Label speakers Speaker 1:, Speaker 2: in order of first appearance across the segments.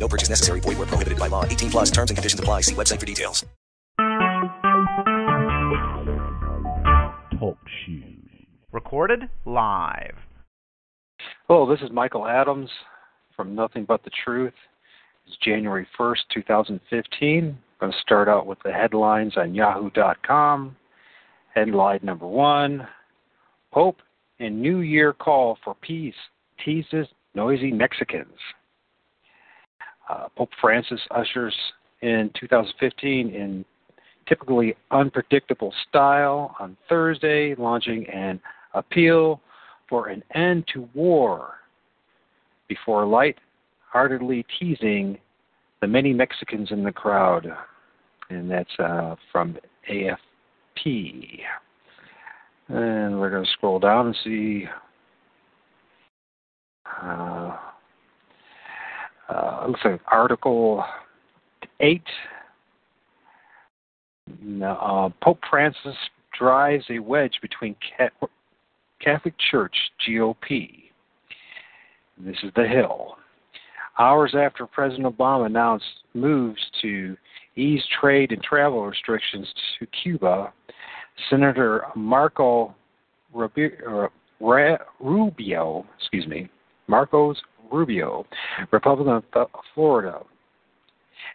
Speaker 1: No purchase necessary. Void where prohibited by law. 18 plus terms and conditions apply. See website for details.
Speaker 2: Talk shoes. Recorded live.
Speaker 3: Hello, this is Michael Adams from Nothing But the Truth. It's January 1st, 2015. I'm going to start out with the headlines on yahoo.com. Headline number one Pope and New Year call for peace teases noisy Mexicans. Uh, Pope Francis ushers in 2015 in typically unpredictable style on Thursday, launching an appeal for an end to war before light-heartedly teasing the many Mexicans in the crowd. And that's uh, from AFP. And we're going to scroll down and see. Uh, uh, looks like Article 8. Uh, Pope Francis drives a wedge between Catholic Church GOP. This is the Hill. Hours after President Obama announced moves to ease trade and travel restrictions to Cuba, Senator Marco Rubio, excuse me, Marcos Rubio, Republican of Florida,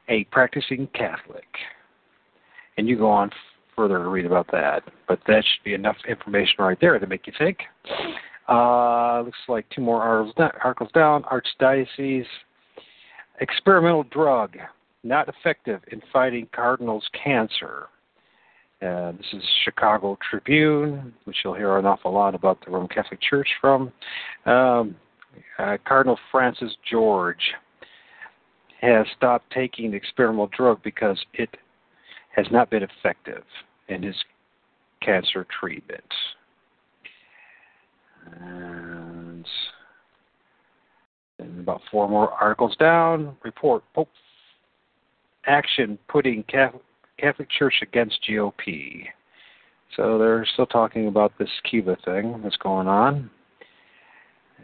Speaker 3: a practicing Catholic. And you go on further to read about that, but that should be enough information right there to make you think. Uh, looks like two more articles down. Archdiocese experimental drug not effective in fighting Cardinals cancer. Uh, this is Chicago Tribune, which you'll hear an awful lot about the Roman Catholic Church from. Um, uh, Cardinal Francis George has stopped taking the experimental drug because it has not been effective in his cancer treatment. And, and about four more articles down, report Pope action putting Catholic, Catholic Church against GOP. So they're still talking about this Cuba thing that's going on.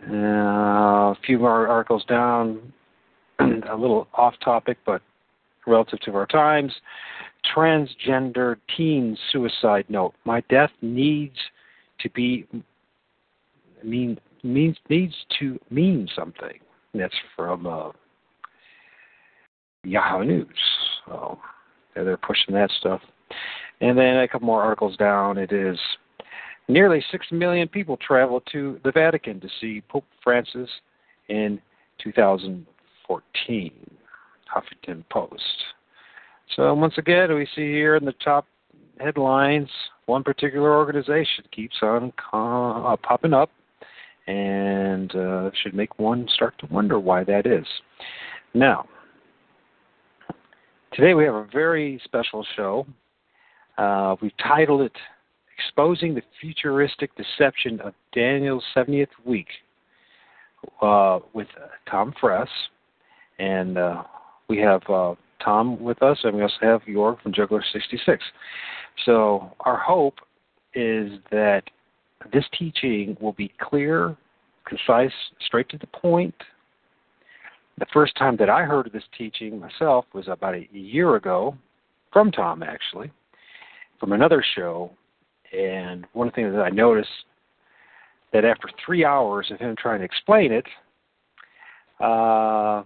Speaker 3: Uh, a few more articles down, a little off topic, but relative to our times. Transgender teen suicide note. My death needs to be mean means needs to mean something. That's from uh, Yahoo News. So they're pushing that stuff. And then a couple more articles down. It is Nearly 6 million people traveled to the Vatican to see Pope Francis in 2014. Huffington Post. So, once again, we see here in the top headlines one particular organization keeps on uh, popping up and uh, should make one start to wonder why that is. Now, today we have a very special show. Uh, we've titled it exposing the futuristic deception of Daniel's 70th week uh, with Tom Friess. And uh, we have uh, Tom with us, and we also have York from Juggler 66. So our hope is that this teaching will be clear, concise, straight to the point. The first time that I heard of this teaching myself was about a year ago, from Tom actually, from another show and one of the things that I noticed that after three hours of him trying to explain it, uh,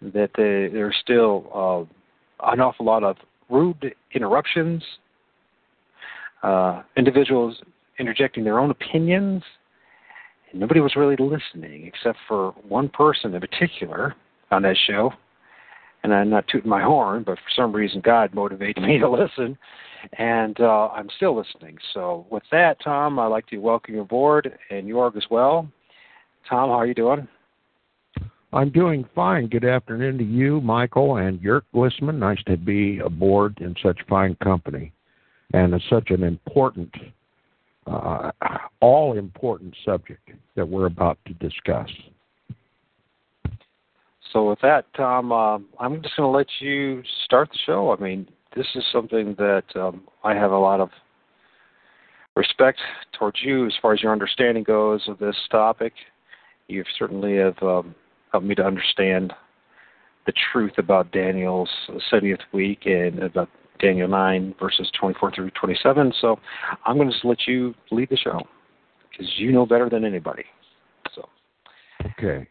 Speaker 3: that they, there's still uh, an awful lot of rude interruptions, uh, individuals interjecting their own opinions, and nobody was really listening except for one person in particular on that show. And I'm not tooting my horn, but for some reason God motivated me to listen and uh, I'm still listening. So with that, Tom, I'd like to welcome you aboard, and Yorg as well. Tom, how are you doing?
Speaker 4: I'm doing fine. Good afternoon to you, Michael, and Jörg Glissman. Nice to be aboard in such fine company and it's such an important, uh, all important subject that we're about to discuss.
Speaker 3: So, with that, Tom, uh, I'm just going to let you start the show. I mean, this is something that um, I have a lot of respect towards you as far as your understanding goes of this topic. You've certainly have um, helped me to understand the truth about Daniel's 70th week and about Daniel 9, verses 24 through 27. So I'm going to just let you lead the show because you know better than anybody. So.
Speaker 4: Okay.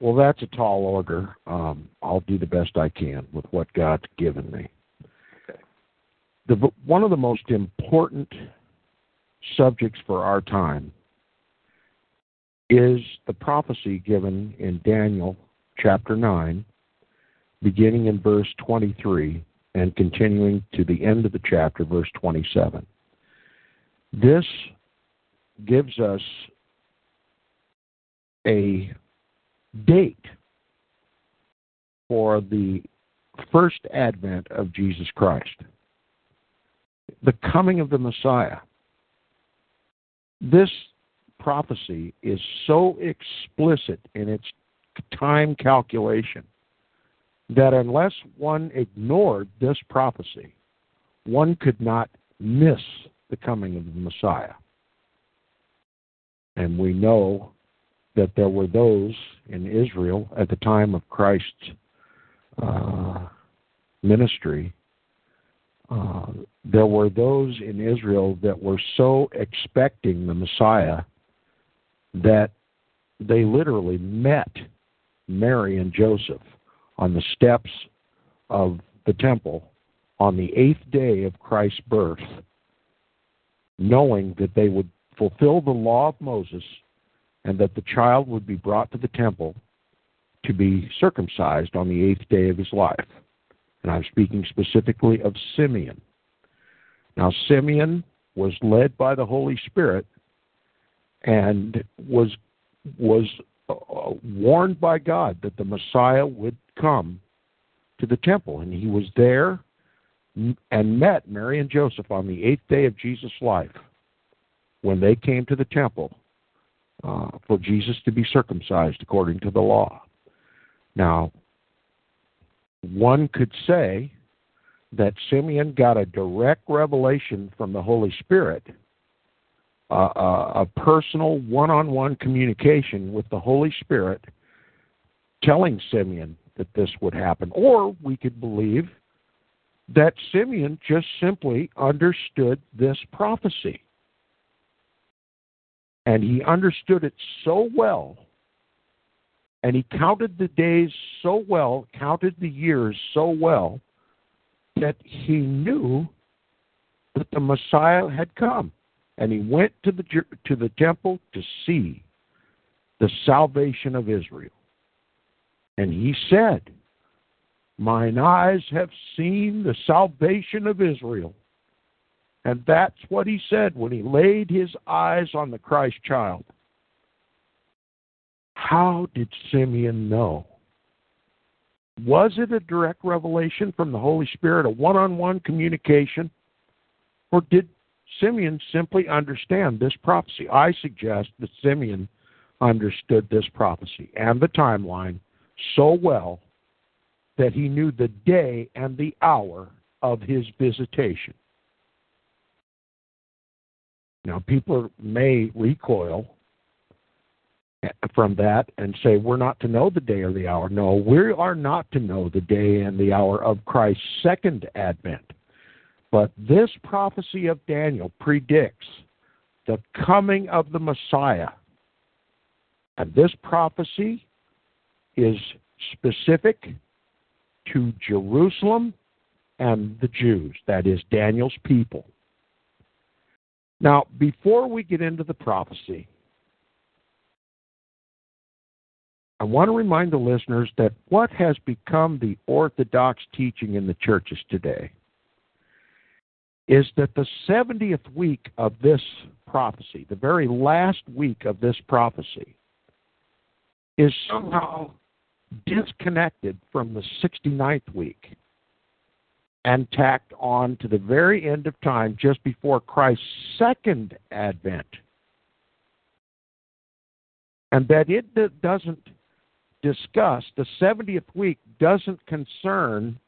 Speaker 4: Well, that's a tall order. Um, I'll do the best I can with what God's given me.
Speaker 3: Okay.
Speaker 4: The, one of the most important subjects for our time is the prophecy given in Daniel chapter 9, beginning in verse 23 and continuing to the end of the chapter, verse 27. This gives us a date for the first advent of Jesus Christ, the coming of the Messiah. This prophecy is so explicit in its time calculation that unless one ignored this prophecy, one could not miss the coming of the Messiah. And we know that there were those in Israel at the time of Christ's uh, ministry. Uh, there were those in Israel that were so expecting the Messiah that they literally met Mary and Joseph on the steps of the temple on the eighth day of Christ's birth, knowing that they would fulfill the law of Moses and that the child would be brought to the temple to be circumcised on the eighth day of his life. And I'm speaking specifically of Simeon. Now, Simeon was led by the Holy Spirit and was was uh, warned by God that the Messiah would come to the temple, and he was there and met Mary and Joseph on the eighth day of Jesus' life when they came to the temple uh, for Jesus to be circumcised according to the law. Now, one could say that Simeon got a direct revelation from the Holy Spirit, uh, a, a personal one on one communication with the Holy Spirit telling Simeon that this would happen. Or we could believe that Simeon just simply understood this prophecy. And he understood it so well, and he counted the days so well, counted the years so well, that he knew that the Messiah had come. And he went to the, to the temple to see the salvation of Israel. And he said, Mine eyes have seen the salvation of Israel. And that's what he said when he laid his eyes on the Christ child. How did Simeon know? Was it a direct revelation from the Holy Spirit, a one on one communication? Or did Simeon simply understand this prophecy? I suggest that Simeon understood this prophecy and the timeline so well that he knew the day and the hour of his visitation. Now, people may recoil from that and say, we're not to know the day or the hour. No, we are not to know the day and the hour of Christ's second advent. But this prophecy of Daniel predicts the coming of the Messiah. And this prophecy is specific to Jerusalem and the Jews, that is, Daniel's people. Now, before we get into the prophecy, I want to remind the listeners that what has become the orthodox teaching in the churches today is that the 70th week of this prophecy, the very last week of this prophecy, is somehow disconnected from the 69th week and tacked on to the very end of time just before Christ's second advent. And that it doesn't discuss, the 70th week doesn't concern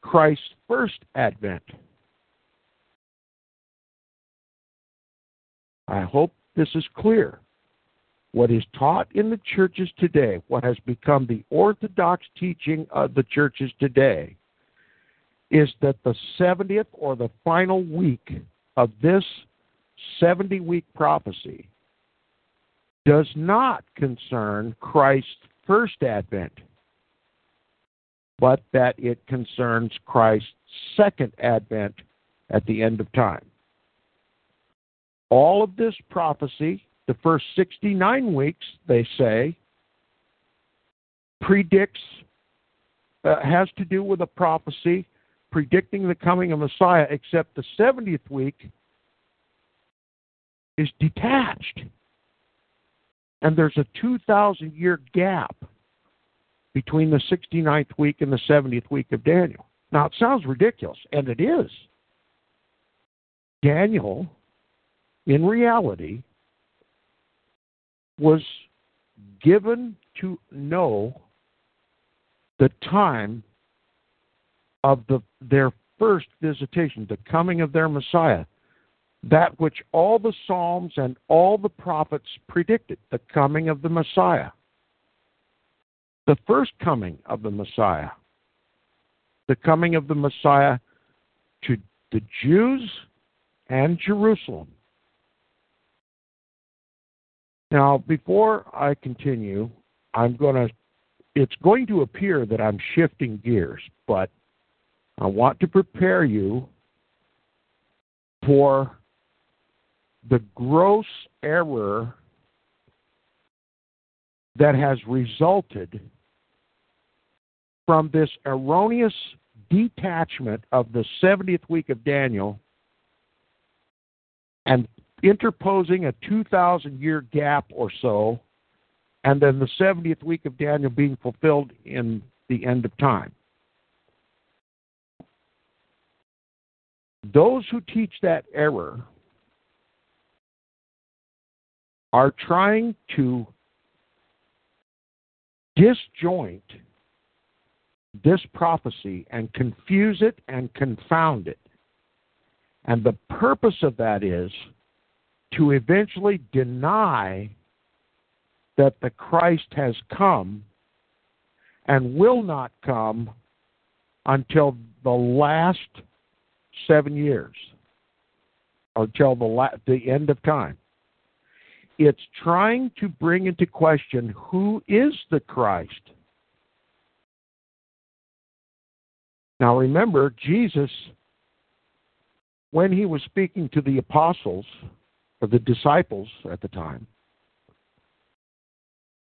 Speaker 4: Christ's first advent. I hope this is clear. What is taught in the churches today, what has become the orthodox teaching of the churches today, is that the 70th or the final week of this 70 week prophecy does not concern Christ's first advent, but that it concerns Christ's second advent at the end of time. All of this prophecy, the first 69 weeks, they say, predicts, uh, has to do with a prophecy predicting the coming of Messiah, except the 70th week is detached. And there's a 2,000 year gap between the 69th week and the 70th week of Daniel. Now, it sounds ridiculous, and it is. Daniel, in reality, was given to know the time of the, their first visitation, the coming of their Messiah, that which all the Psalms and all the prophets predicted, the coming of the Messiah. The first coming of the Messiah, the coming of the Messiah to the Jews and Jerusalem. Now, before I continue, I'm going to, it's going to appear that I'm shifting gears, but I want to prepare you for the gross error that has resulted from this erroneous detachment of the 70th week of Daniel and interposing a 2,000 year gap or so, and then the 70th week of Daniel being fulfilled in the end of time. Those who teach that error are trying to disjoint this prophecy and confuse it and confound it. And the purpose of that is to eventually deny that the Christ has come and will not come until the last seven years until the, la- the end of time. It's trying to bring into question who is the Christ. Now remember, Jesus, when he was speaking to the apostles, or the disciples at the time,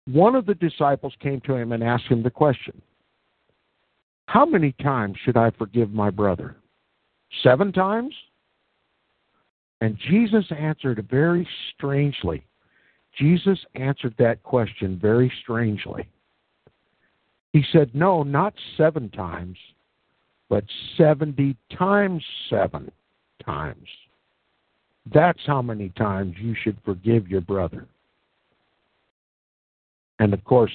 Speaker 4: one of the disciples came to him and asked him the question How many times should I forgive my brother? Seven times? And Jesus answered very strangely. Jesus answered that question very strangely. He said, No, not seven times, but 70 times seven times. That's how many times you should forgive your brother. And of course,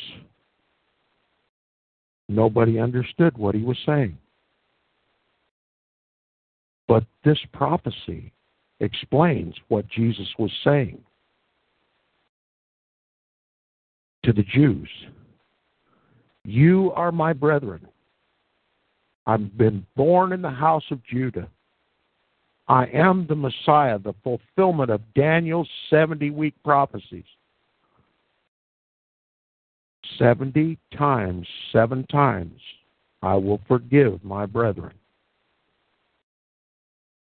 Speaker 4: nobody understood what he was saying. But this prophecy explains what Jesus was saying to the Jews You are my brethren. I've been born in the house of Judah. I am the Messiah, the fulfillment of Daniel's 70 week prophecies. 70 times, seven times, I will forgive my brethren.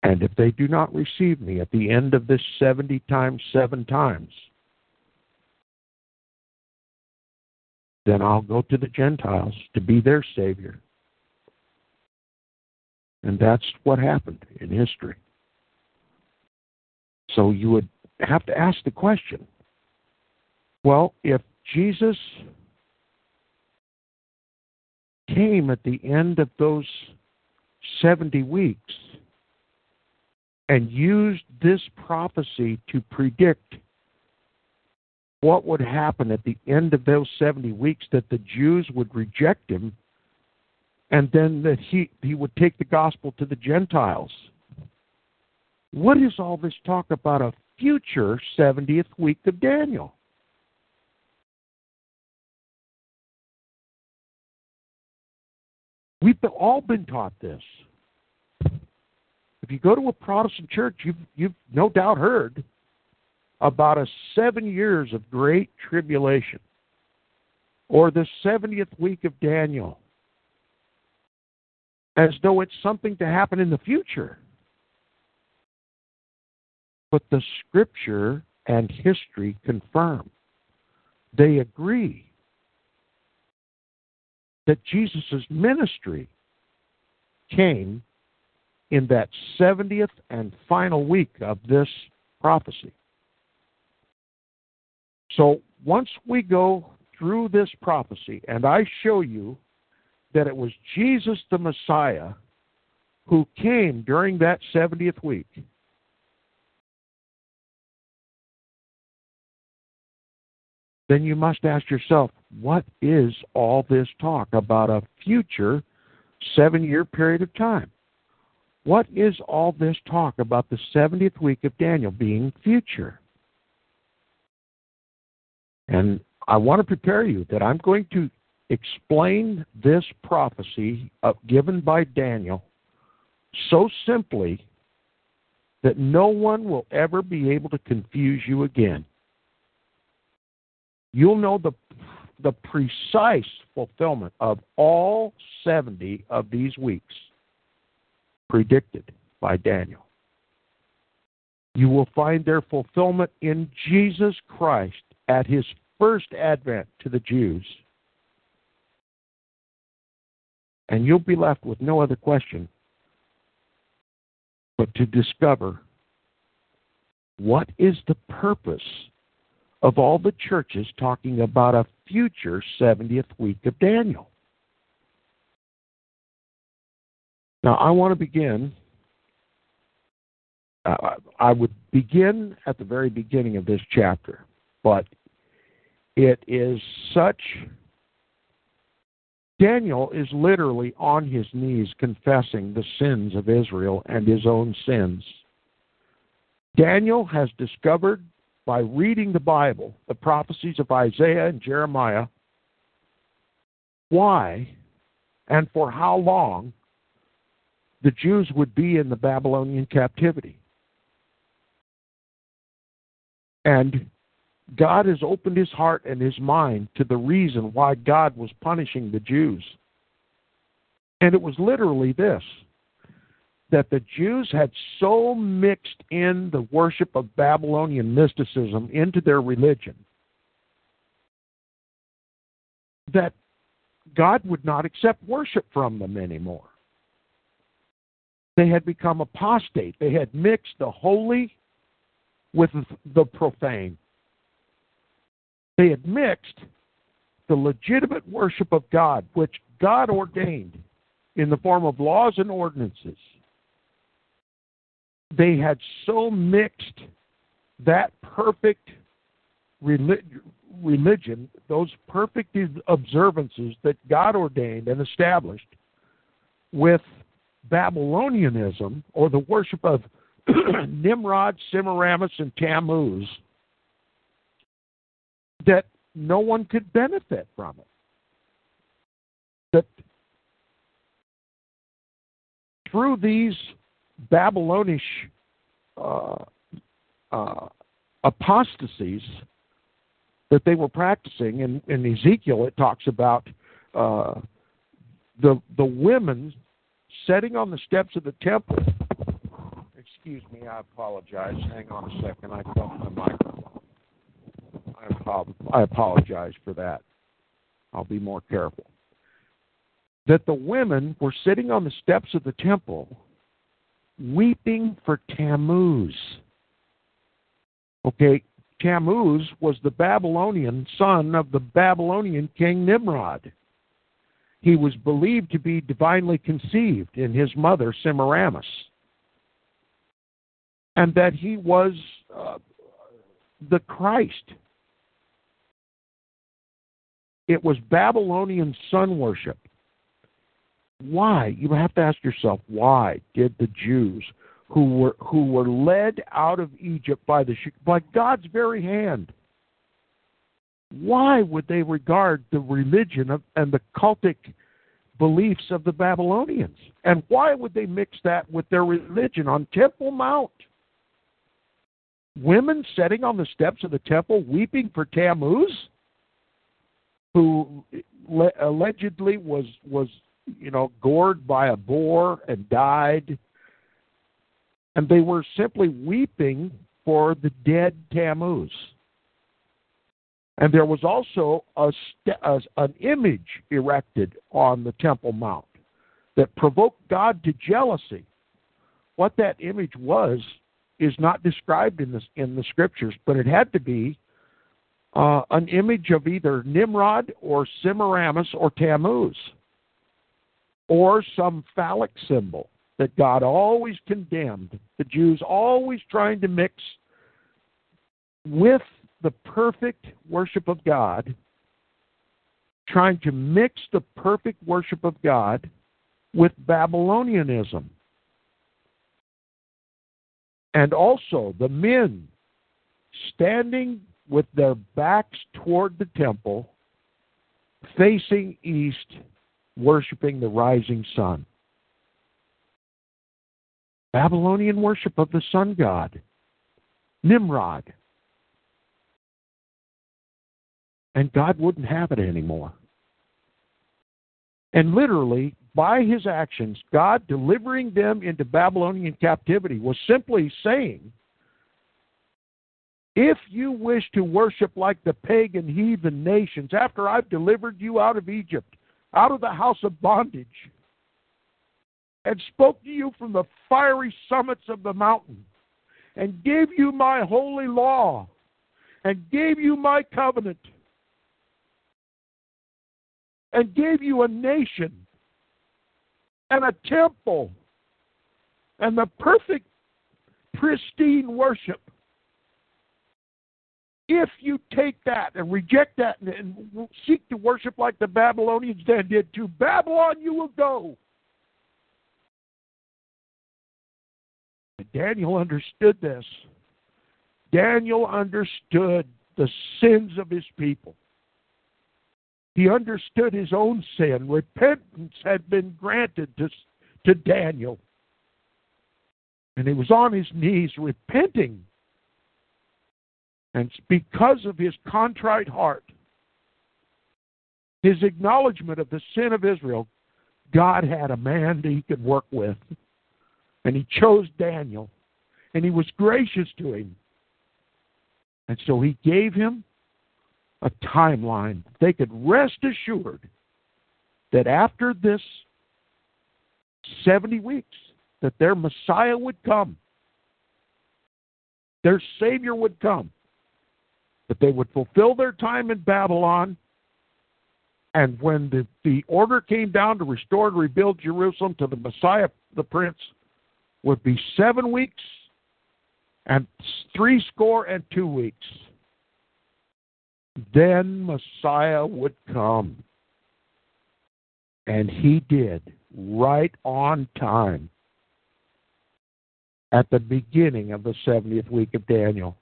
Speaker 4: And if they do not receive me at the end of this 70 times, seven times, then I'll go to the Gentiles to be their Savior. And that's what happened in history. So you would have to ask the question well, if Jesus came at the end of those 70 weeks and used this prophecy to predict what would happen at the end of those 70 weeks that the Jews would reject him and then that he, he would take the gospel to the Gentiles. What is all this talk about a future 70th week of Daniel? We've all been taught this. If you go to a Protestant church, you've, you've no doubt heard about a seven years of great tribulation or the 70th week of Daniel as though it's something to happen in the future. But the scripture and history confirm, they agree that Jesus' ministry came in that 70th and final week of this prophecy. So once we go through this prophecy and I show you that it was Jesus the Messiah who came during that 70th week, then you must ask yourself, what is all this talk about a future seven year period of time? What is all this talk about the 70th week of Daniel being future? And I want to prepare you that I'm going to explain this prophecy uh, given by Daniel so simply that no one will ever be able to confuse you again you'll know the the precise fulfillment of all 70 of these weeks predicted by Daniel. You will find their fulfillment in Jesus Christ at his first advent to the Jews. And you'll be left with no other question but to discover what is the purpose of all the churches talking about a future 70th week of Daniel. Now, I want to begin. Uh, I would begin at the very beginning of this chapter, but it is such. Daniel is literally on his knees confessing the sins of Israel and his own sins. Daniel has discovered by reading the Bible, the prophecies of Isaiah and Jeremiah, why and for how long the Jews would be in the Babylonian captivity. And God has opened his heart and his mind to the reason why God was punishing the Jews. And it was literally this that the Jews had so mixed in the worship of Babylonian mysticism into their religion that God would not accept worship from them anymore. They had become apostate. They had mixed the holy with the profane. They had mixed the legitimate worship of God, which God ordained in the form of laws and ordinances, they had so mixed that perfect religion, those perfect observances that God ordained and established, with Babylonianism or the worship of Nimrod, Semiramis, and Tammuz, that no one could benefit from it. That through these Babylonish uh, uh, apostasies that they were practicing. In, in Ezekiel, it talks about uh, the the women sitting on the steps of the temple. Excuse me, I apologize. Hang on a second. I felt my microphone. I, I apologize for that. I'll be more careful. That the women were sitting on the steps of the temple weeping for Tammuz. Okay, Tammuz was the Babylonian son of the Babylonian king Nimrod. He was believed to be divinely conceived in his mother, Semiramis, and that he was uh, the Christ. It was Babylonian sun worship. Why? You have to ask yourself, why did the Jews who were who were led out of Egypt by the by God's very hand why would they regard the religion of, and the cultic beliefs of the Babylonians? And why would they mix that with their religion on Temple Mount? Women sitting on the steps of the temple weeping for Tammuz, who allegedly was was you know gored by a boar and died, and they were simply weeping for the dead Tammuz. And there was also a, an image erected on the Temple Mount that provoked God to jealousy. What that image was is not described in the, in the scriptures, but it had to be uh, an image of either Nimrod or Semiramis or Tammuz, or some phallic symbol that God always condemned. The Jews always trying to mix with the perfect worship of God, trying to mix the perfect worship of God with Babylonianism. And also the men standing with their backs toward the temple, facing east, worshiping the rising sun. Babylonian worship of the sun god, Nimrod. And God wouldn't have it anymore. And literally, by his actions, God delivering them into Babylonian captivity was simply saying, if you wish to worship like the pagan heathen nations, after I've delivered you out of Egypt, out of the house of bondage, and spoke to you from the fiery summits of the mountain, and gave you my holy law, and gave you my covenant, and gave you a nation and a temple and the perfect, pristine worship. If you take that and reject that and, and seek to worship like the Babylonians then did, to Babylon you will go. Daniel understood this. Daniel understood the sins of his people. He understood his own sin. Repentance had been granted to, to Daniel. And he was on his knees repenting. And because of his contrite heart, his acknowledgement of the sin of Israel, God had a man that he could work with. And he chose Daniel. And he was gracious to him. And so he gave him a timeline. They could rest assured that after this 70 weeks, that their Messiah would come. Their Savior would come. That they would fulfill their time in Babylon. And when the, the order came down to restore and rebuild Jerusalem to the Messiah, the Prince, would be seven weeks and three score and two weeks then Messiah would come. And he did, right on time, at the beginning of the 70th week of Daniel.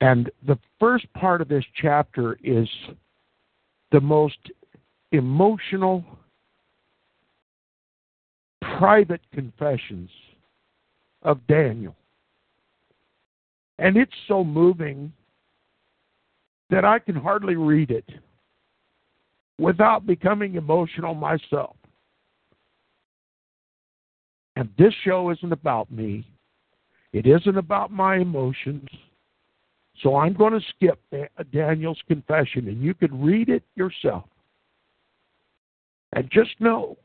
Speaker 4: And the first part of this chapter is the most emotional, private confessions of Daniel. And it's so moving that I can hardly read it without becoming emotional myself. And this show isn't about me. It isn't about my emotions. So I'm going to skip Daniel's confession, and you can read it yourself. And just know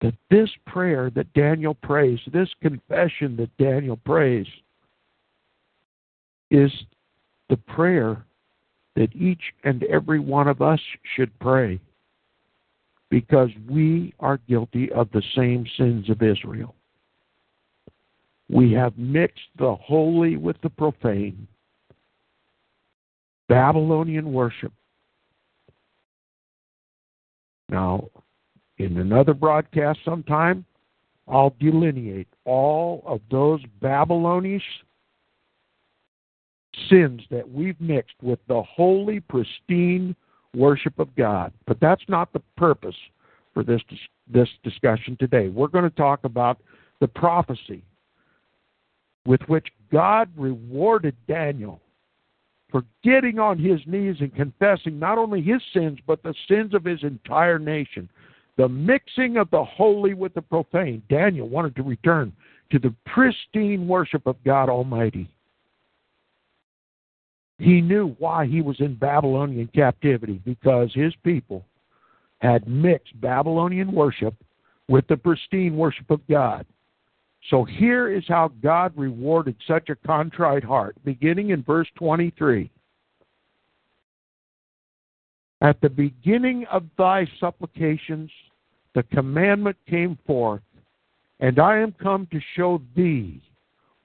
Speaker 4: that this prayer that Daniel prays, this confession that Daniel prays, is the prayer that each and every one of us should pray because we are guilty of the same sins of Israel. We have mixed the holy with the profane. Babylonian worship. Now, in another broadcast sometime, I'll delineate all of those Babylonish sins that we've mixed with the holy, pristine worship of God. But that's not the purpose for this this discussion today. We're going to talk about the prophecy with which God rewarded Daniel for getting on his knees and confessing not only his sins but the sins of his entire nation. The mixing of the holy with the profane. Daniel wanted to return to the pristine worship of God Almighty. He knew why he was in Babylonian captivity because his people had mixed Babylonian worship with the pristine worship of God. So here is how God rewarded such a contrite heart, beginning in verse 23. At the beginning of thy supplications, the commandment came forth, and I am come to show thee,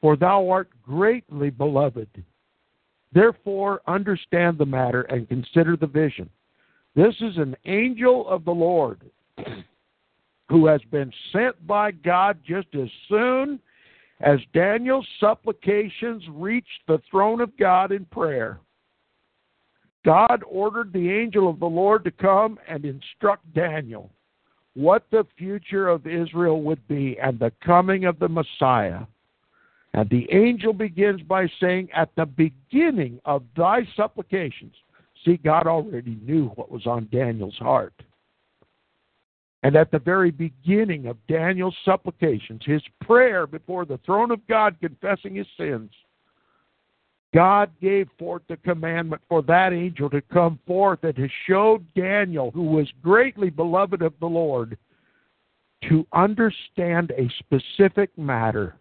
Speaker 4: for thou art greatly beloved. Therefore, understand the matter and consider the vision. This is an angel of the Lord who has been sent by God just as soon as Daniel's supplications reached the throne of God in prayer. God ordered the angel of the Lord to come and instruct Daniel what the future of Israel would be and the coming of the Messiah. And the angel begins by saying, At the beginning of thy supplications. See, God already knew what was on Daniel's heart. And at the very beginning of Daniel's supplications, his prayer before the throne of God, confessing his sins, God gave forth the commandment for that angel to come forth and to show Daniel, who was greatly beloved of the Lord, to understand a specific matter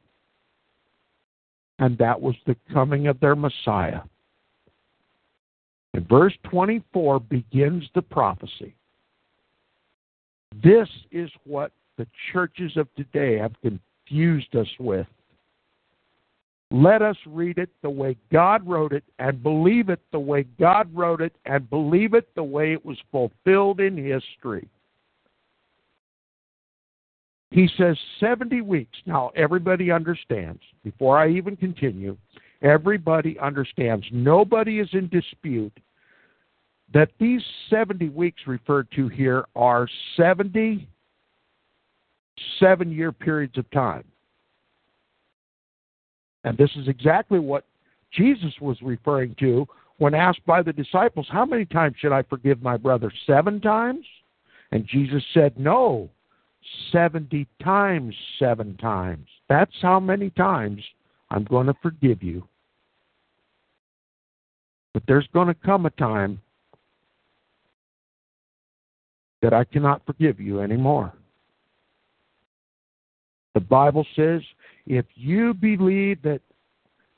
Speaker 4: and that was the coming of their Messiah. And verse 24 begins the prophecy. This is what the churches of today have confused us with. Let us read it the way God wrote it and believe it the way God wrote it and believe it the way it was fulfilled in history. He says 70 weeks. Now, everybody understands, before I even continue, everybody understands. Nobody is in dispute that these 70 weeks referred to here are 70 seven year periods of time. And this is exactly what Jesus was referring to when asked by the disciples, How many times should I forgive my brother? Seven times? And Jesus said, No, 70 times seven times. That's how many times I'm going to forgive you. But there's going to come a time that I cannot forgive you anymore. The Bible says, if you believe that,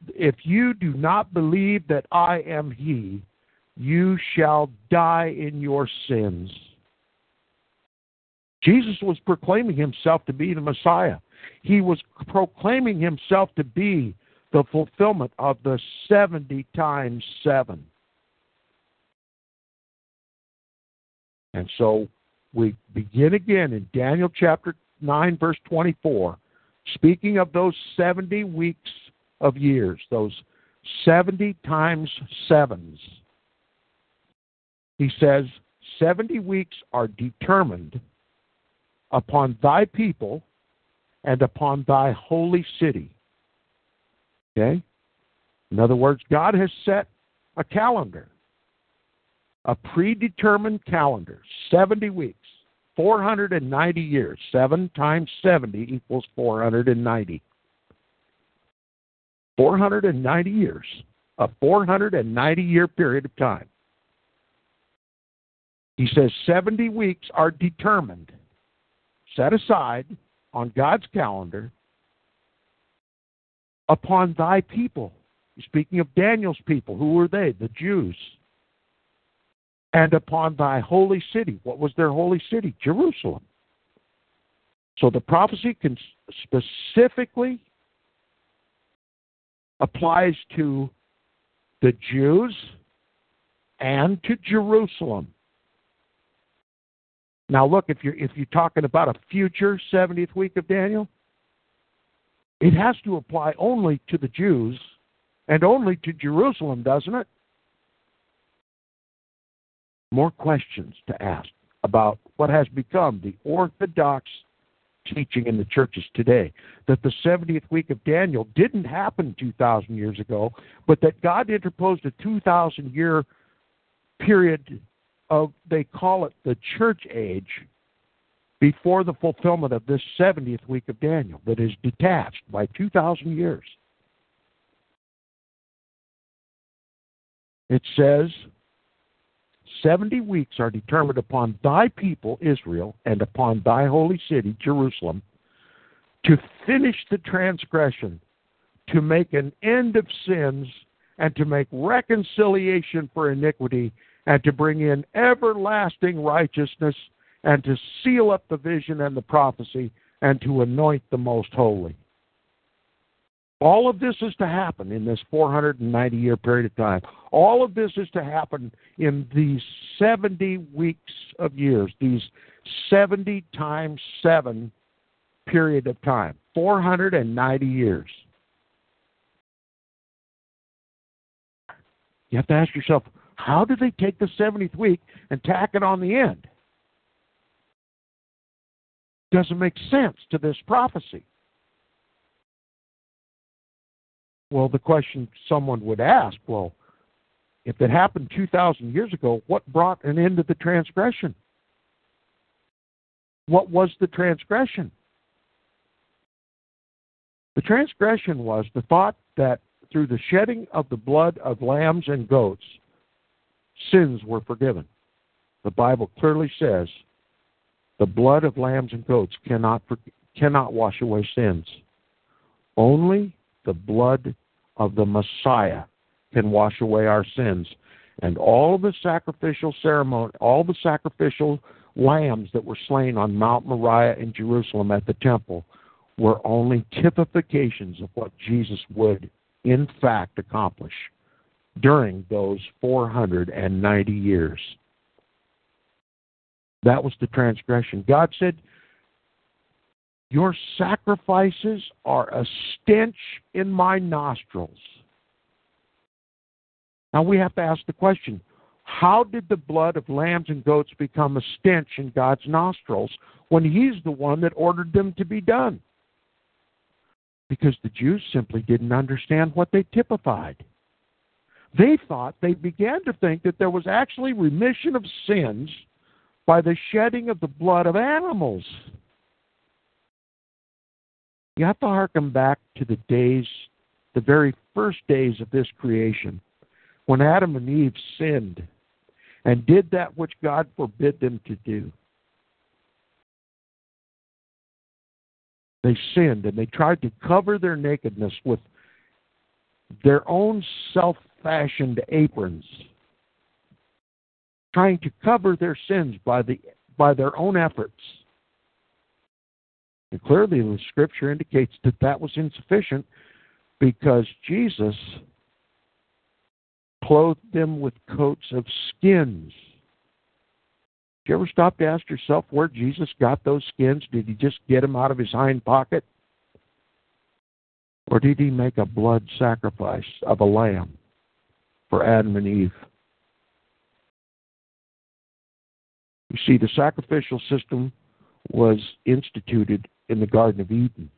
Speaker 4: if you do not believe that I am He, you shall die in your sins. Jesus was proclaiming himself to be the Messiah. He was proclaiming himself to be the fulfillment of the 70 times 7. And so we begin again in Daniel chapter 9, verse 24, speaking of those 70 weeks of years, those 70 times sevens. He says, 70 weeks are determined upon thy people and upon thy holy city. Okay? In other words, God has set a calendar, a predetermined calendar, 70 weeks, 490 years. 7 times 70 equals 490. 490 years, a 490 year period of time. He says 70 weeks are determined set aside on God's calendar upon thy people. Speaking of Daniel's people, who were they? The Jews. and upon thy holy city. What was their holy city? Jerusalem. So the prophecy can specifically applies to the Jews and to Jerusalem. Now look, if you're if you're talking about a future 70th week of Daniel, it has to apply only to the Jews and only to Jerusalem, doesn't it? More questions to ask about what has become the orthodox teaching in the churches today that the 70th week of Daniel didn't happen 2,000 years ago, but that God interposed a 2,000 year period of, they call it the church age, before the fulfillment of this 70th week of Daniel that is detached by 2,000 years. It says, 70 weeks are determined upon thy people, Israel, and upon thy holy city, Jerusalem, to finish the transgression, to make an end of sins, and to make reconciliation for iniquity, and to bring in everlasting righteousness, and to seal up the vision and the prophecy, and to anoint the most holy. All of this is to happen in this 490 year period of time. All of this is to happen in these 70 weeks of years, these 70 times 7 period of time. 490 years. You have to ask yourself, how do they take the 70th week and tack it on the end? Doesn't make sense to this prophecy. Well, the question someone would ask, well, if it happened 2,000 years ago, what brought an end to the transgression? What was the transgression? The transgression was the thought that through the shedding of the blood of lambs and goats, sins were forgiven. The Bible clearly says the blood of lambs and goats cannot, cannot wash away sins. Only the blood of the Messiah can wash away our sins. And all the sacrificial ceremony, all the sacrificial lambs that were slain on Mount Moriah in Jerusalem at the temple were only typifications of what Jesus would, in fact, accomplish during those 490 years. That was the transgression. God said, Your sacrifices are a stench in my nostrils. Now we have to ask the question how did the blood of lambs and goats become a stench in God's nostrils when He's the one that ordered them to be done? Because the Jews simply didn't understand what they typified. They thought, they began to think that there was actually remission of sins by the shedding of the blood of animals. You have to harken back to the days, the very first days of this creation when Adam and Eve sinned and did that which God forbid them to do. They sinned and they tried to cover their nakedness with their own self fashioned aprons, trying to cover their sins by, the, by their own efforts. And clearly, the scripture indicates that that was insufficient because Jesus clothed them with coats of skins. Did you ever stop to ask yourself where Jesus got those skins? Did he just get them out of his hind pocket? Or did he make a blood sacrifice of a lamb for Adam and Eve? You see, the sacrificial system was instituted in the Garden of Eden.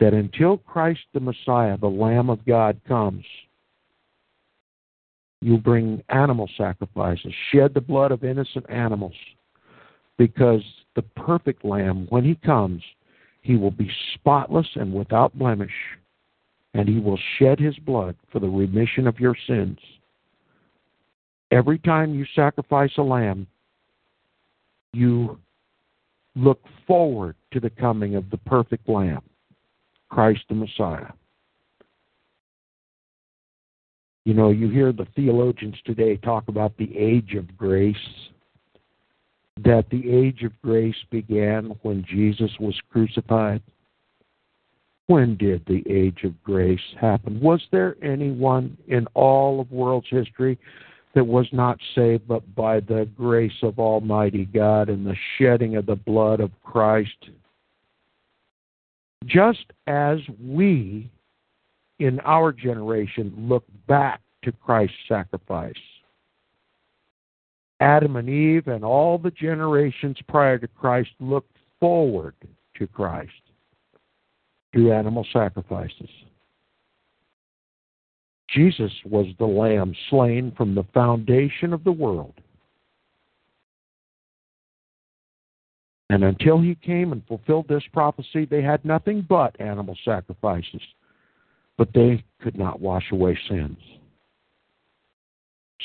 Speaker 4: that until Christ the Messiah, the Lamb of God, comes, you bring animal sacrifices, shed the blood of innocent animals, because the perfect Lamb, when he comes, he will be spotless and without blemish, and he will shed his blood for the remission of your sins. Every time you sacrifice a lamb, you look forward to the coming of the perfect Lamb. Christ the Messiah. You know, you hear the theologians today talk about the age of grace, that the age of grace began when Jesus was crucified. When did the age of grace happen? Was there anyone in all of world's history that was not saved but by the grace of Almighty God and the shedding of the blood of Christ? Just as we in our generation look back to Christ's sacrifice. Adam and Eve and all the generations prior to Christ looked forward to Christ through animal sacrifices. Jesus was the lamb slain from the foundation of the world. And until he came and fulfilled this prophecy, they had nothing but animal sacrifices. But they could not wash away sins.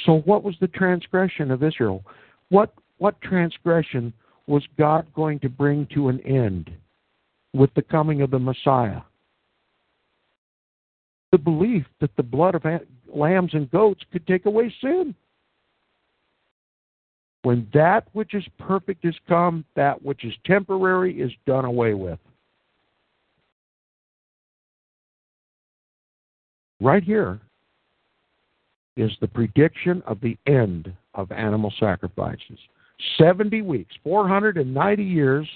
Speaker 4: So, what was the transgression of Israel? What, what transgression was God going to bring to an end with the coming of the Messiah? The belief that the blood of lambs and goats could take away sin. When that which is perfect is come, that which is temporary is done away with. Right here is the prediction of the end of animal sacrifices. 70 weeks, 490 years,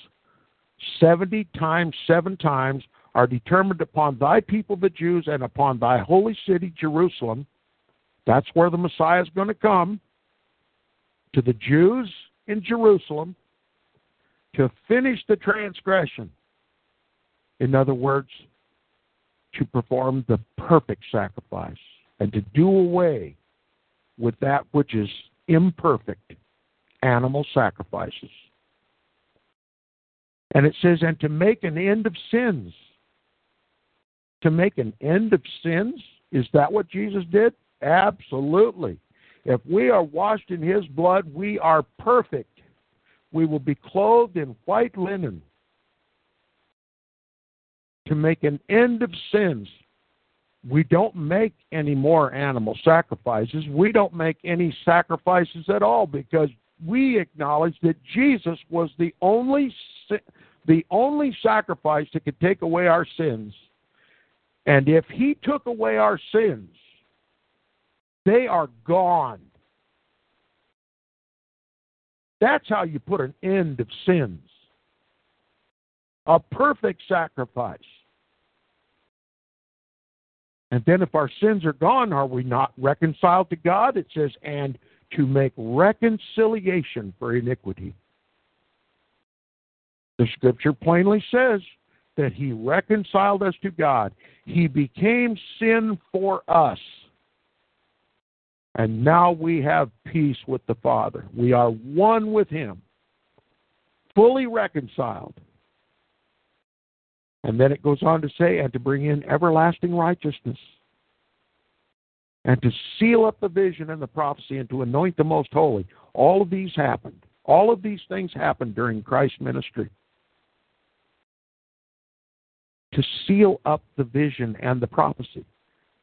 Speaker 4: 70 times, seven times are determined upon thy people, the Jews, and upon thy holy city, Jerusalem. That's where the Messiah is going to come to the Jews in Jerusalem to finish the transgression. In other words, to perform the perfect sacrifice and to do away with that which is imperfect animal sacrifices. And it says, and to make an end of sins. To make an end of sins? Is that what Jesus did? Absolutely. If we are washed in his blood, we are perfect. We will be clothed in white linen to make an end of sins. We don't make any more animal sacrifices. We don't make any sacrifices at all because we acknowledge that Jesus was the only the only sacrifice that could take away our sins. And if he took away our sins, they are gone. That's how you put an end of sins. A perfect sacrifice. And then if our sins are gone, are we not reconciled to God? It says, and to make reconciliation for iniquity. The scripture plainly says that he reconciled us to God. He became sin for us. And now we have peace with the Father. We are one with him, fully reconciled. And then it goes on to say, and to bring in everlasting righteousness, and to seal up the vision and the prophecy, and to anoint the most holy. All of these happened. All of these things happened during Christ's ministry. To seal up the vision and the prophecy.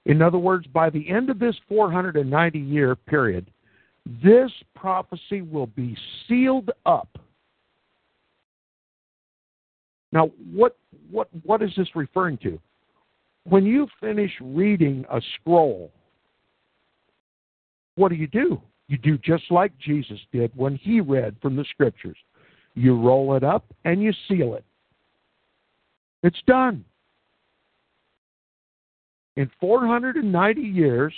Speaker 4: In other words, by the end of this 490 year period, this prophecy will be sealed up now, what what what is this referring to? When you finish reading a scroll, what do you do? You do just like Jesus did when he read from the scriptures. You roll it up and you seal it. It's done. In 490 years,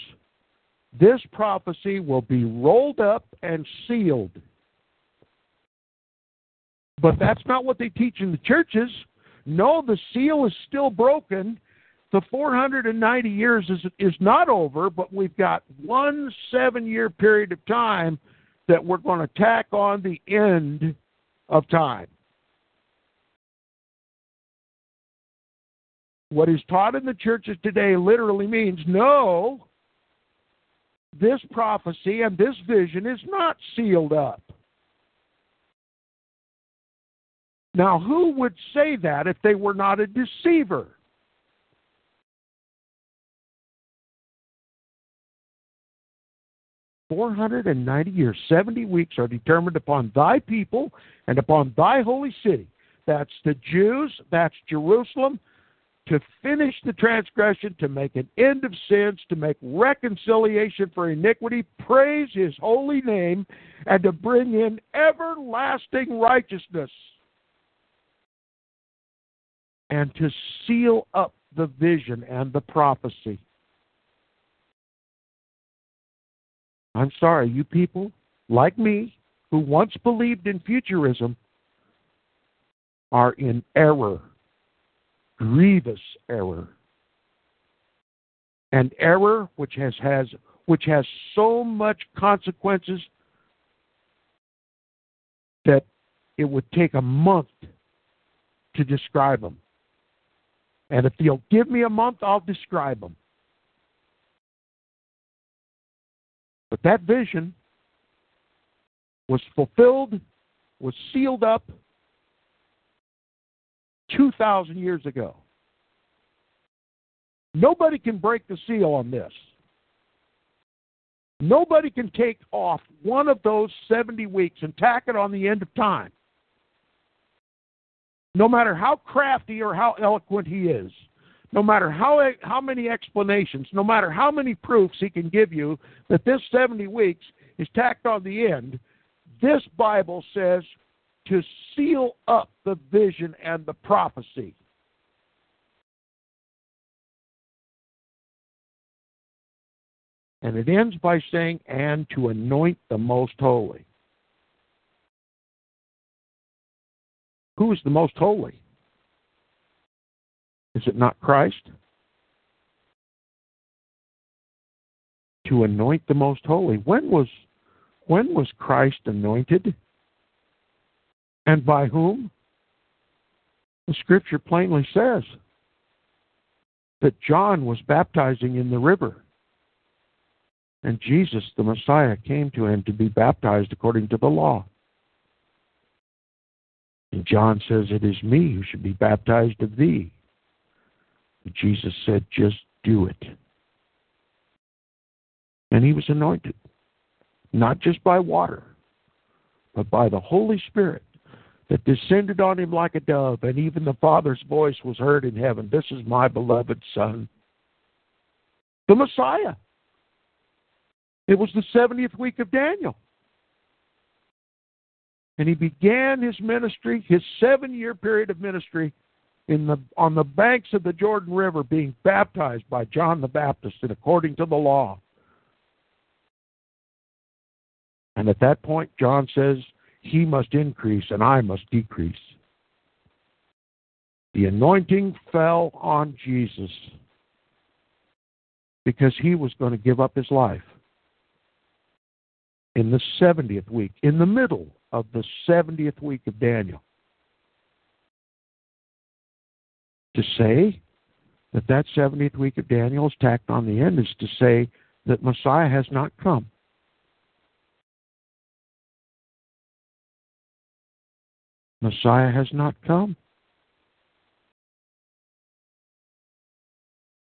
Speaker 4: this prophecy will be rolled up and sealed but that's not what they teach in the churches. No, the seal is still broken. The 490 years is, is not over, but we've got one seven year period of time that we're going to tack on the end of time. What is taught in the churches today literally means no, this prophecy and this vision is not sealed up. Now, who would say that if they were not a deceiver? 490 years, 70 weeks are determined upon thy people and upon thy holy city. That's the Jews, that's Jerusalem, to finish the transgression, to make an end of sins, to make reconciliation for iniquity, praise his holy name, and to bring in everlasting righteousness, and to seal up the vision and the prophecy. I'm sorry, you people, like me, who once believed in futurism, are in error, grievous error. An error which has, has which has so much consequences that it would take a month to describe them. And if you'll give me a month, I'll describe them. But that vision was fulfilled, was sealed up 2,000 years ago. Nobody can break the seal on this. Nobody can take off one of those 70 weeks and tack it on the end of time. No matter how crafty or how eloquent he is no matter how how many explanations, no matter how many proofs he can give you that this 70 weeks is tacked on the end, this Bible says to seal up the vision and the prophecy. And it ends by saying, and to anoint the most holy. Who is the most holy? Is it not Christ? To anoint the most holy. When was when was Christ anointed? And by whom? The scripture plainly says that John was baptizing in the river. And Jesus, the Messiah, came to him to be baptized according to the law. And John says, It is me who should be baptized of thee. Jesus said, just do it. And he was anointed, not just by water, but by the Holy Spirit that descended on him like a dove, and even the Father's voice was heard in heaven This is my beloved Son, the Messiah. It was the 70th week of Daniel. And he began his ministry, his seven year period of ministry, in the on the banks of the Jordan River being baptized by John the Baptist and according to the law. And at that point John says, he must increase and I must decrease. The anointing fell on Jesus because he was going to give up his life in the 70th week, in the middle of the 70th week of Daniel. To say that that 70th week of Daniel is tacked on the end is to say that Messiah has not come. Messiah has not come.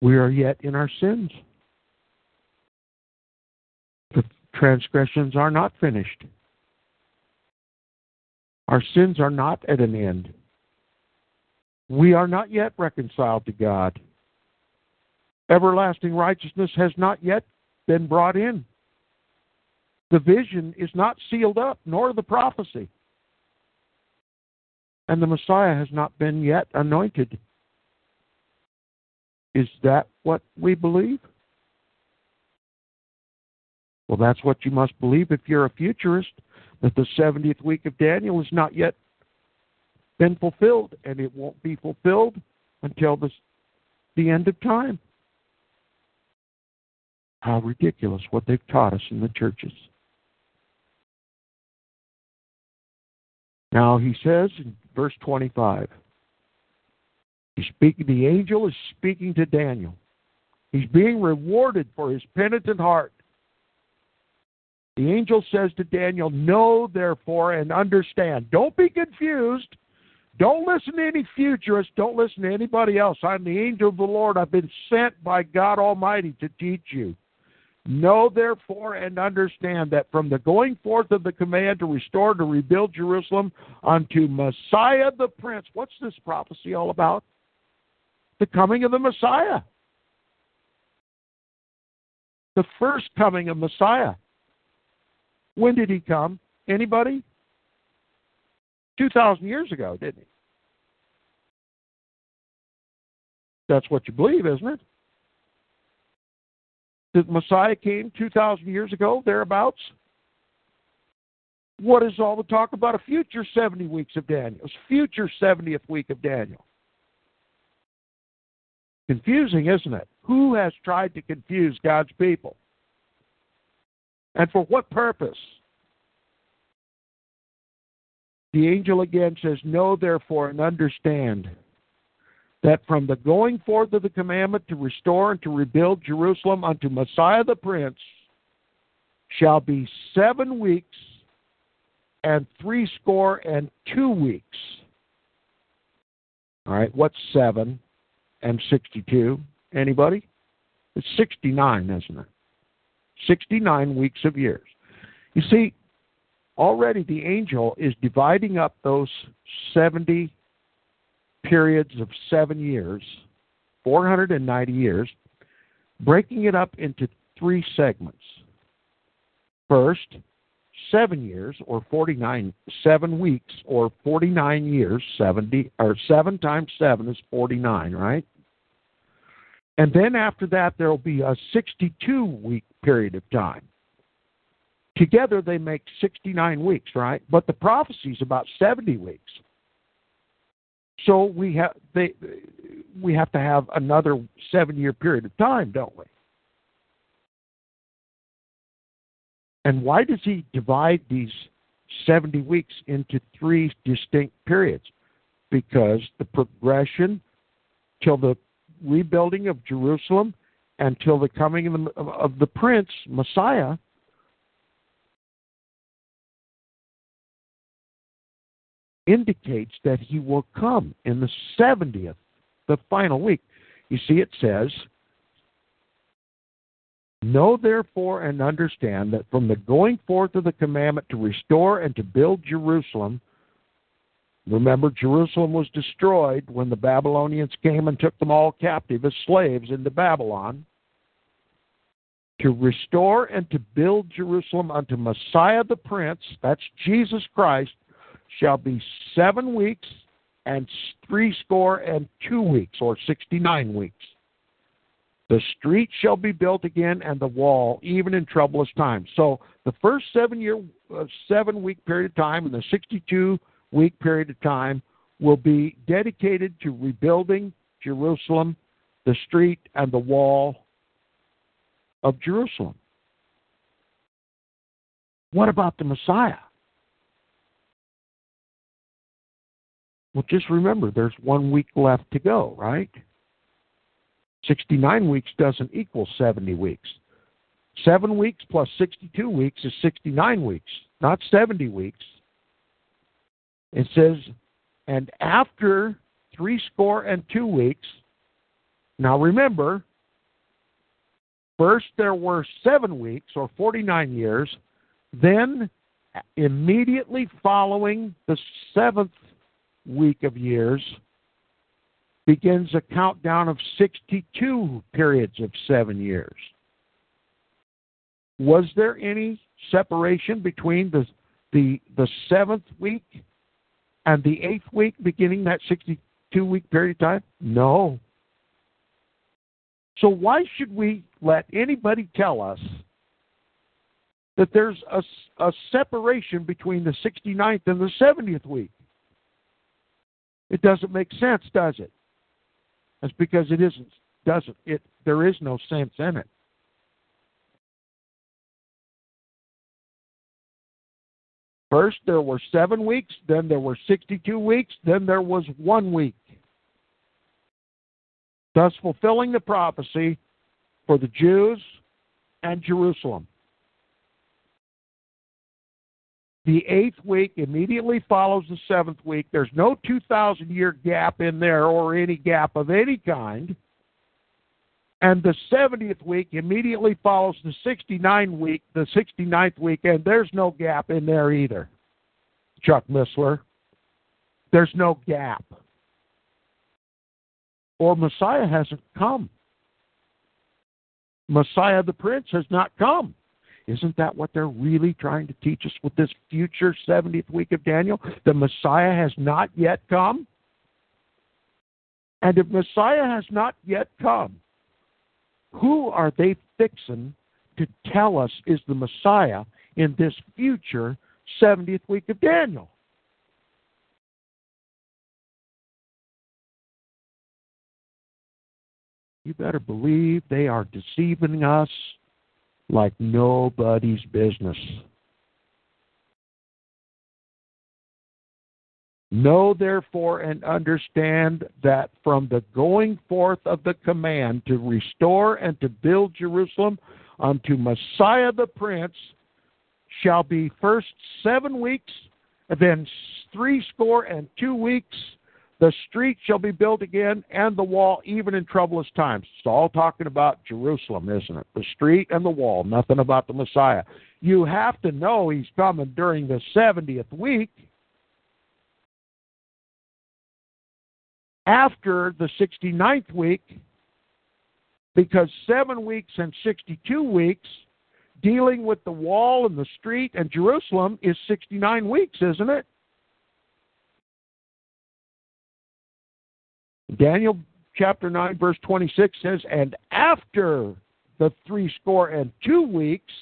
Speaker 4: We are yet in our sins. The transgressions are not finished. Our sins are not at an end. We are not yet reconciled to God. Everlasting righteousness has not yet been brought in. The vision is not sealed up, nor the prophecy. And the Messiah has not been yet anointed. Is that what we believe? Well, that's what you must believe if you're a futurist, that the 70th week of Daniel is not yet been fulfilled, and it won't be fulfilled until the, the end of time. How ridiculous what they've taught us in the churches. Now he says in verse 25, he's speaking, the angel is speaking to Daniel. He's being rewarded for his penitent heart. The angel says to Daniel, Know therefore and understand. Don't be confused. Don't listen to any futurists. Don't listen to anybody else. I'm the angel of the Lord. I've been sent by God Almighty to teach you. Know therefore and understand that from the going forth of the command to restore, to rebuild Jerusalem unto Messiah the Prince. What's this prophecy all about? The coming of the Messiah. The first coming of Messiah. When did he come? Anybody? 2,000 years ago, didn't he? That's what you believe, isn't it? That Messiah came 2,000 years ago, thereabouts. What is all the talk about a future 70 weeks of Daniel? Future 70th week of Daniel. Confusing, isn't it? Who has tried to confuse God's people? And for what purpose? The angel again says, Know therefore and understand that from the going forth of the commandment to restore and to rebuild Jerusalem unto Messiah the Prince shall be seven weeks and three score and two weeks. All right, what's seven and 62? Anybody? It's 69, isn't it? 69 weeks of years. You see, already the angel is dividing up those 70 periods of seven years, 490 years, breaking it up into three segments. First, seven years or 49, seven weeks or 49 years, 70, or seven times seven is 49, right? And then after that, there will be a 62 week period of time. Together, they make 69 weeks, right? But the prophecy is about 70 weeks. So we have they we have to have another seven year period of time, don't we? And why does he divide these 70 weeks into three distinct periods? Because the progression till the rebuilding of Jerusalem until the coming of the, of the Prince, Messiah, indicates that he will come in the 70th, the final week. You see, it says, Know therefore and understand that from the going forth of the commandment to restore and to build Jerusalem, remember, Jerusalem was destroyed when the Babylonians came and took them all captive as slaves into Babylon. To restore and to build Jerusalem unto Messiah the Prince, that's Jesus Christ, shall be seven weeks and three score and two weeks, or sixty nine weeks. The street shall be built again, and the wall, even in troublous times. So the first seven year, uh, seven week period of time, and the sixty two week period of time will be dedicated to rebuilding Jerusalem, the street, and the wall of Jerusalem. What about the Messiah? Well, just remember there's one week left to go, right? 69 weeks doesn't equal 70 weeks. Seven weeks plus 62 weeks is 69 weeks, not 70 weeks. It says, and after three score and two weeks, now remember, first there were seven weeks or 49 years, then immediately following the seventh week of years begins a countdown of 62 periods of seven years. Was there any separation between the, the, the seventh week and the eighth week beginning that 62 week period of time? No. So, why should we let anybody tell us that there's a, a separation between the 69th and the 70th week? It doesn't make sense, does it? That's because it isn't doesn't it there is no sense in it. First there were 7 weeks, then there were 62 weeks, then there was 1 week. Thus fulfilling the prophecy for the Jews and Jerusalem. The eighth week immediately follows the seventh week. There's no 2,000 year gap in there or any gap of any kind. And the 70th week immediately follows the 69 week, the 69th week, and there's no gap in there either. Chuck Missler. There's no gap. Or Messiah hasn't come. Messiah the Prince has not come. Isn't that what they're really trying to teach us with this future 70th week of Daniel? The Messiah has not yet come? And if Messiah has not yet come, who are they fixing to tell us is the Messiah in this future 70th week of Daniel? You better believe they are deceiving us like nobody's business. Know therefore and understand that from the going forth of the command to restore and to build Jerusalem unto Messiah the Prince shall be first seven weeks, then three score and two weeks. The street shall be built again, and the wall, even in troublous times. It's all talking about Jerusalem, isn't it? The street and the wall, nothing about the Messiah. You have to know he's coming during the 70th week after the 69th week because seven weeks and 62 weeks dealing with the wall and the street and Jerusalem is 69 weeks, isn't it? Daniel chapter 9, verse 26 says, And after the three score and two weeks,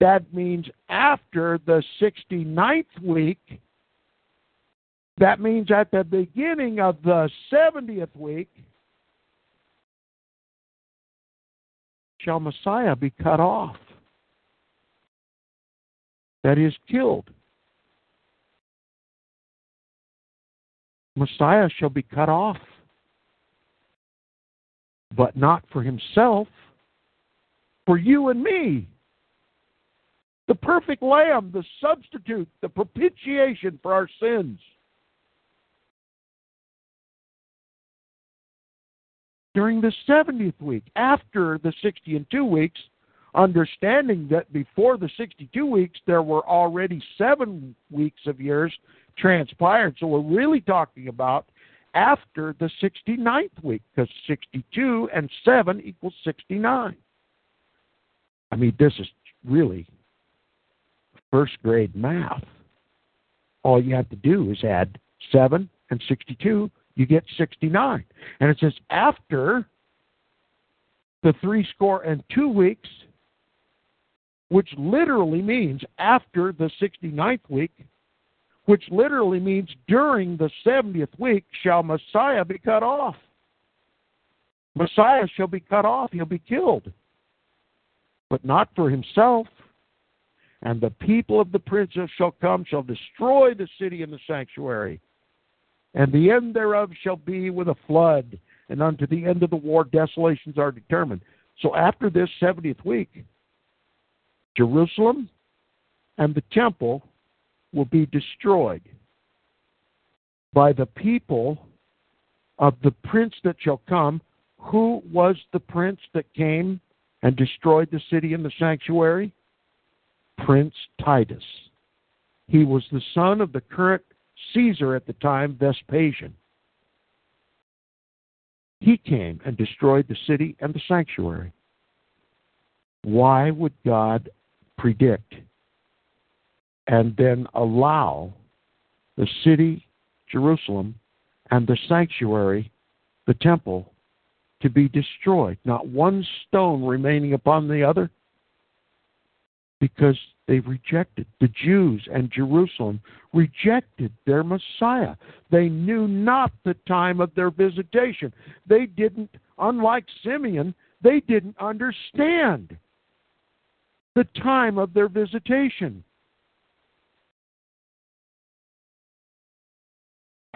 Speaker 4: that means after the 69th week, that means at the beginning of the 70th week, shall Messiah be cut off. That is, killed. Messiah shall be cut off, but not for himself, for you and me. The perfect lamb, the substitute, the propitiation for our sins. during the 70th week, after the 60 and 2 weeks, understanding that before the 62 weeks, there were already seven weeks of years transpired. So we're really talking about after the 69th week, because 62 and 7 equals 69. I mean, this is really first grade math. All you have to do is add 7 and 62 you get 69. And it says, after the three score and two weeks, which literally means after the 69th week, which literally means during the 70th week, shall Messiah be cut off. Messiah shall be cut off, he'll be killed, but not for himself. And the people of the princes shall come, shall destroy the city and the sanctuary and the end thereof shall be with a flood, and unto the end of the war desolations are determined. So after this 70th week, Jerusalem and the temple will be destroyed by the people of the prince that shall come. Who was the prince that came and destroyed the city and the sanctuary? Prince Titus. He was the son of the current Caesar at the time, Vespasian. He came and destroyed the city and the sanctuary. Why would God predict and then allow the city, Jerusalem, and the sanctuary, the temple, to be destroyed? Not one stone remaining upon the other? Because they rejected. The Jews and Jerusalem rejected their Messiah. They knew not the time of their visitation. They didn't, unlike Simeon, they didn't understand the time of their visitation.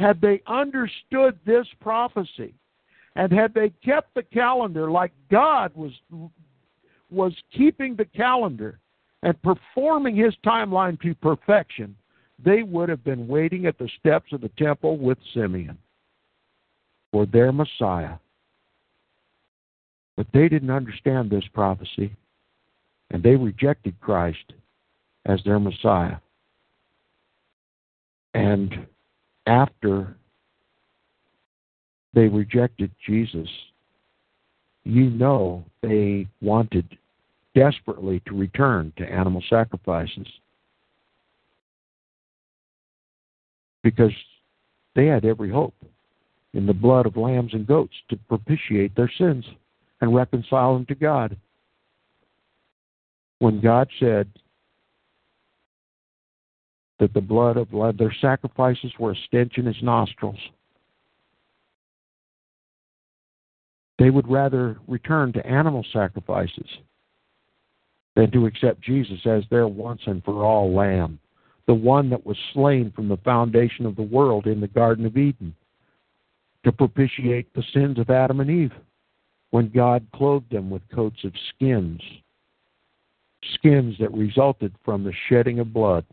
Speaker 4: Had they understood this prophecy, and had they kept the calendar like God was was keeping the calendar, and performing his timeline to perfection, they would have been waiting at the steps of the temple with Simeon for their Messiah. But they didn't understand this prophecy, and they rejected Christ as their Messiah. And after they rejected Jesus, you know they wanted desperately to return to animal sacrifices because they had every hope in the blood of lambs and goats to propitiate their sins and reconcile them to God. When God said that the blood of their sacrifices were a stench in his nostrils, they would rather return to animal sacrifices than to accept Jesus as their once and for all lamb, the one that was slain from the foundation of the world in the Garden of Eden to propitiate the sins of Adam and Eve when God clothed them with coats of skins, skins that resulted from the shedding of blood.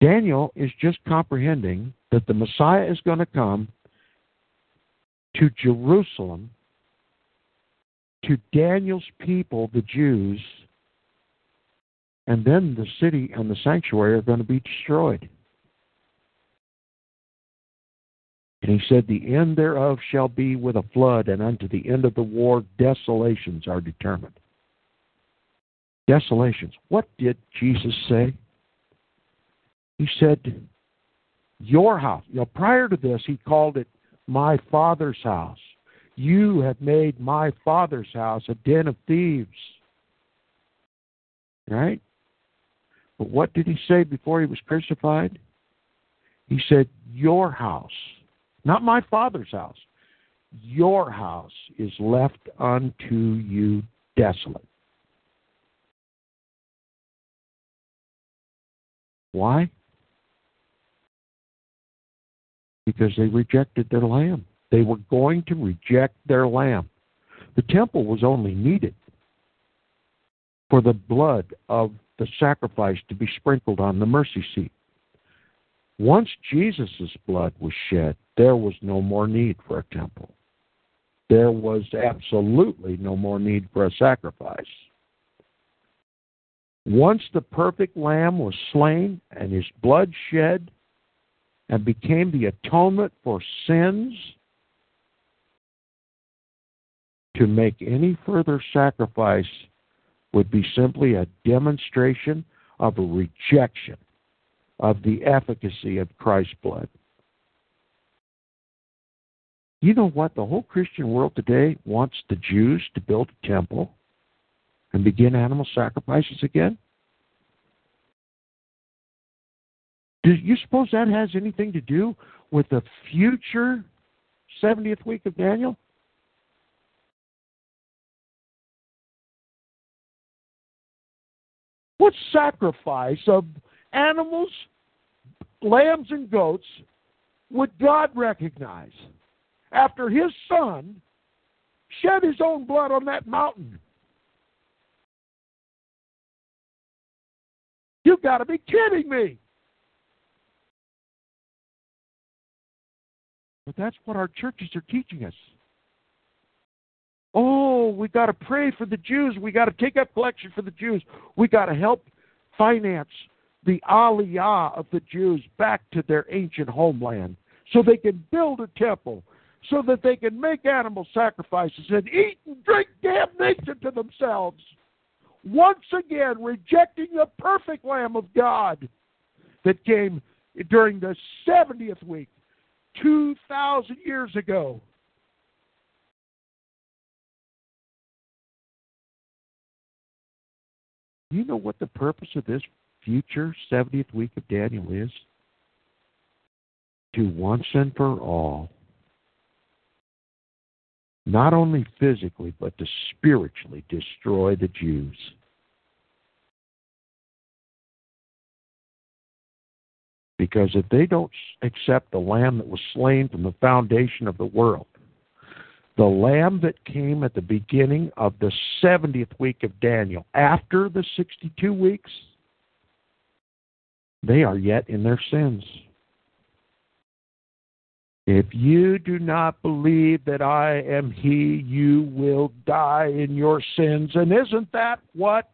Speaker 4: Daniel is just comprehending that the Messiah is going to come to Jerusalem to Daniel's people, the Jews, and then the city and the sanctuary are going to be destroyed. And he said, The end thereof shall be with a flood, and unto the end of the war desolations are determined. Desolations. What did Jesus say? He said, Your house. You know, prior to this, he called it my father's house. You have made my father's house a den of thieves. Right? But what did he say before he was crucified? He said, Your house, not my father's house, your house is left unto you desolate. Why? Because they rejected their lamb. They were going to reject their lamb. The temple was only needed for the blood of the sacrifice to be sprinkled on the mercy seat. Once Jesus' blood was shed, there was no more need for a temple. There was absolutely no more need for a sacrifice. Once the perfect lamb was slain and his blood shed and became the atonement for sins, to make any further sacrifice would be simply a demonstration of a rejection of the efficacy of Christ's blood. You know what? The whole Christian world today wants the Jews to build a temple and begin animal sacrifices again. Do you suppose that has anything to do with the future 70th week of Daniel? What sacrifice of animals, lambs, and goats would God recognize after his son shed his own blood on that mountain? You've got to be kidding me. But that's what our churches are teaching us. Oh, we got to pray for the Jews. We got to take up collection for the Jews. We got to help finance the aliyah of the Jews back to their ancient homeland so they can build a temple, so that they can make animal sacrifices and eat and drink damnation to themselves. Once again, rejecting the perfect Lamb of God that came during the 70th week, 2,000 years ago. you know what the purpose of this future 70th week of Daniel is? To once and for all, not only physically, but to spiritually destroy the Jews. Because if they don't accept the Lamb that was slain from the foundation of the world, the lamb that came at the beginning of the 70th week of Daniel, after the 62 weeks, they are yet in their sins. If you do not believe that I am He, you will die in your sins. And isn't that what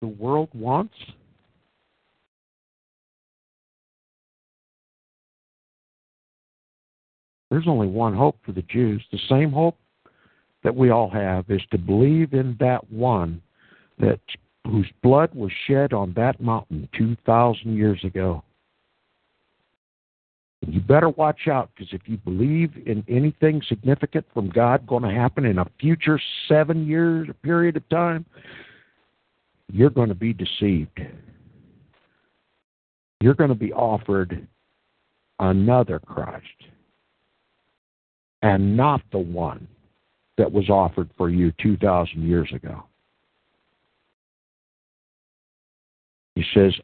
Speaker 4: the world wants? There's only one hope for the Jews. The same hope that we all have is to believe in that one that whose blood was shed on that mountain 2,000 years ago. You better watch out because if you believe in anything significant from God going to happen in a future seven years period of time, you're going to be deceived. You're going to be offered another Christ and not the one that was offered for you 2,000 years ago. He says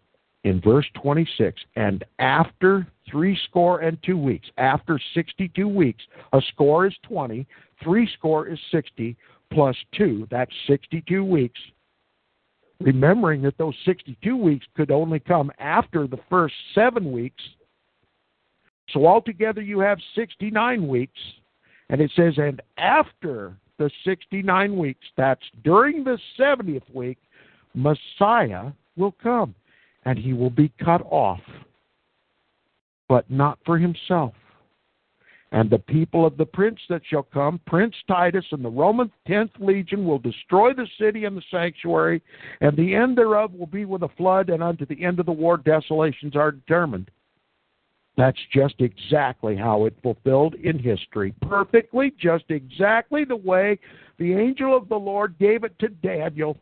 Speaker 4: in verse 26, and after three score and two weeks, after 62 weeks, a score is 20, three score is 60, plus two, that's 62 weeks. Remembering that those 62 weeks could only come after the first seven weeks. So altogether you have 69 weeks. And it says, and after the 69 weeks, that's during the 70th week, Messiah will come, and he will be cut off, but not for himself. And the people of the prince that shall come, Prince Titus and the Roman tenth legion, will destroy the city and the sanctuary, and the end thereof will be with a flood, and unto the end of the war desolations are determined. That's just exactly how it fulfilled in history. Perfectly, just exactly the way the angel of the Lord gave it to Daniel.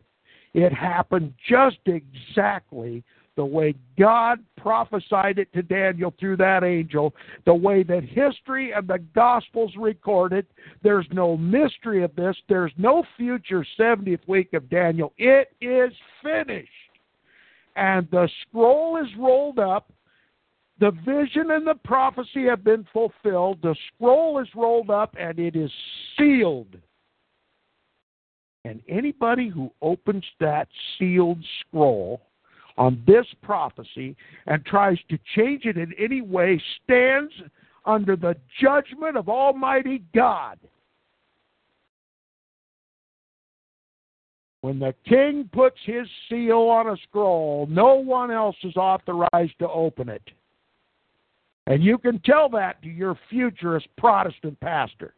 Speaker 4: It happened just exactly the way God prophesied it to Daniel through that angel, the way that history and the Gospels record it. There's no mystery of this. There's no future 70th week of Daniel. It is finished. And the scroll is rolled up the vision and the prophecy have been fulfilled. The scroll is rolled up and it is sealed. And anybody who opens that sealed scroll on this prophecy and tries to change it in any way stands under the judgment of Almighty God. When the king puts his seal on a scroll, no one else is authorized to open it. And you can tell that to your futurist Protestant pastor.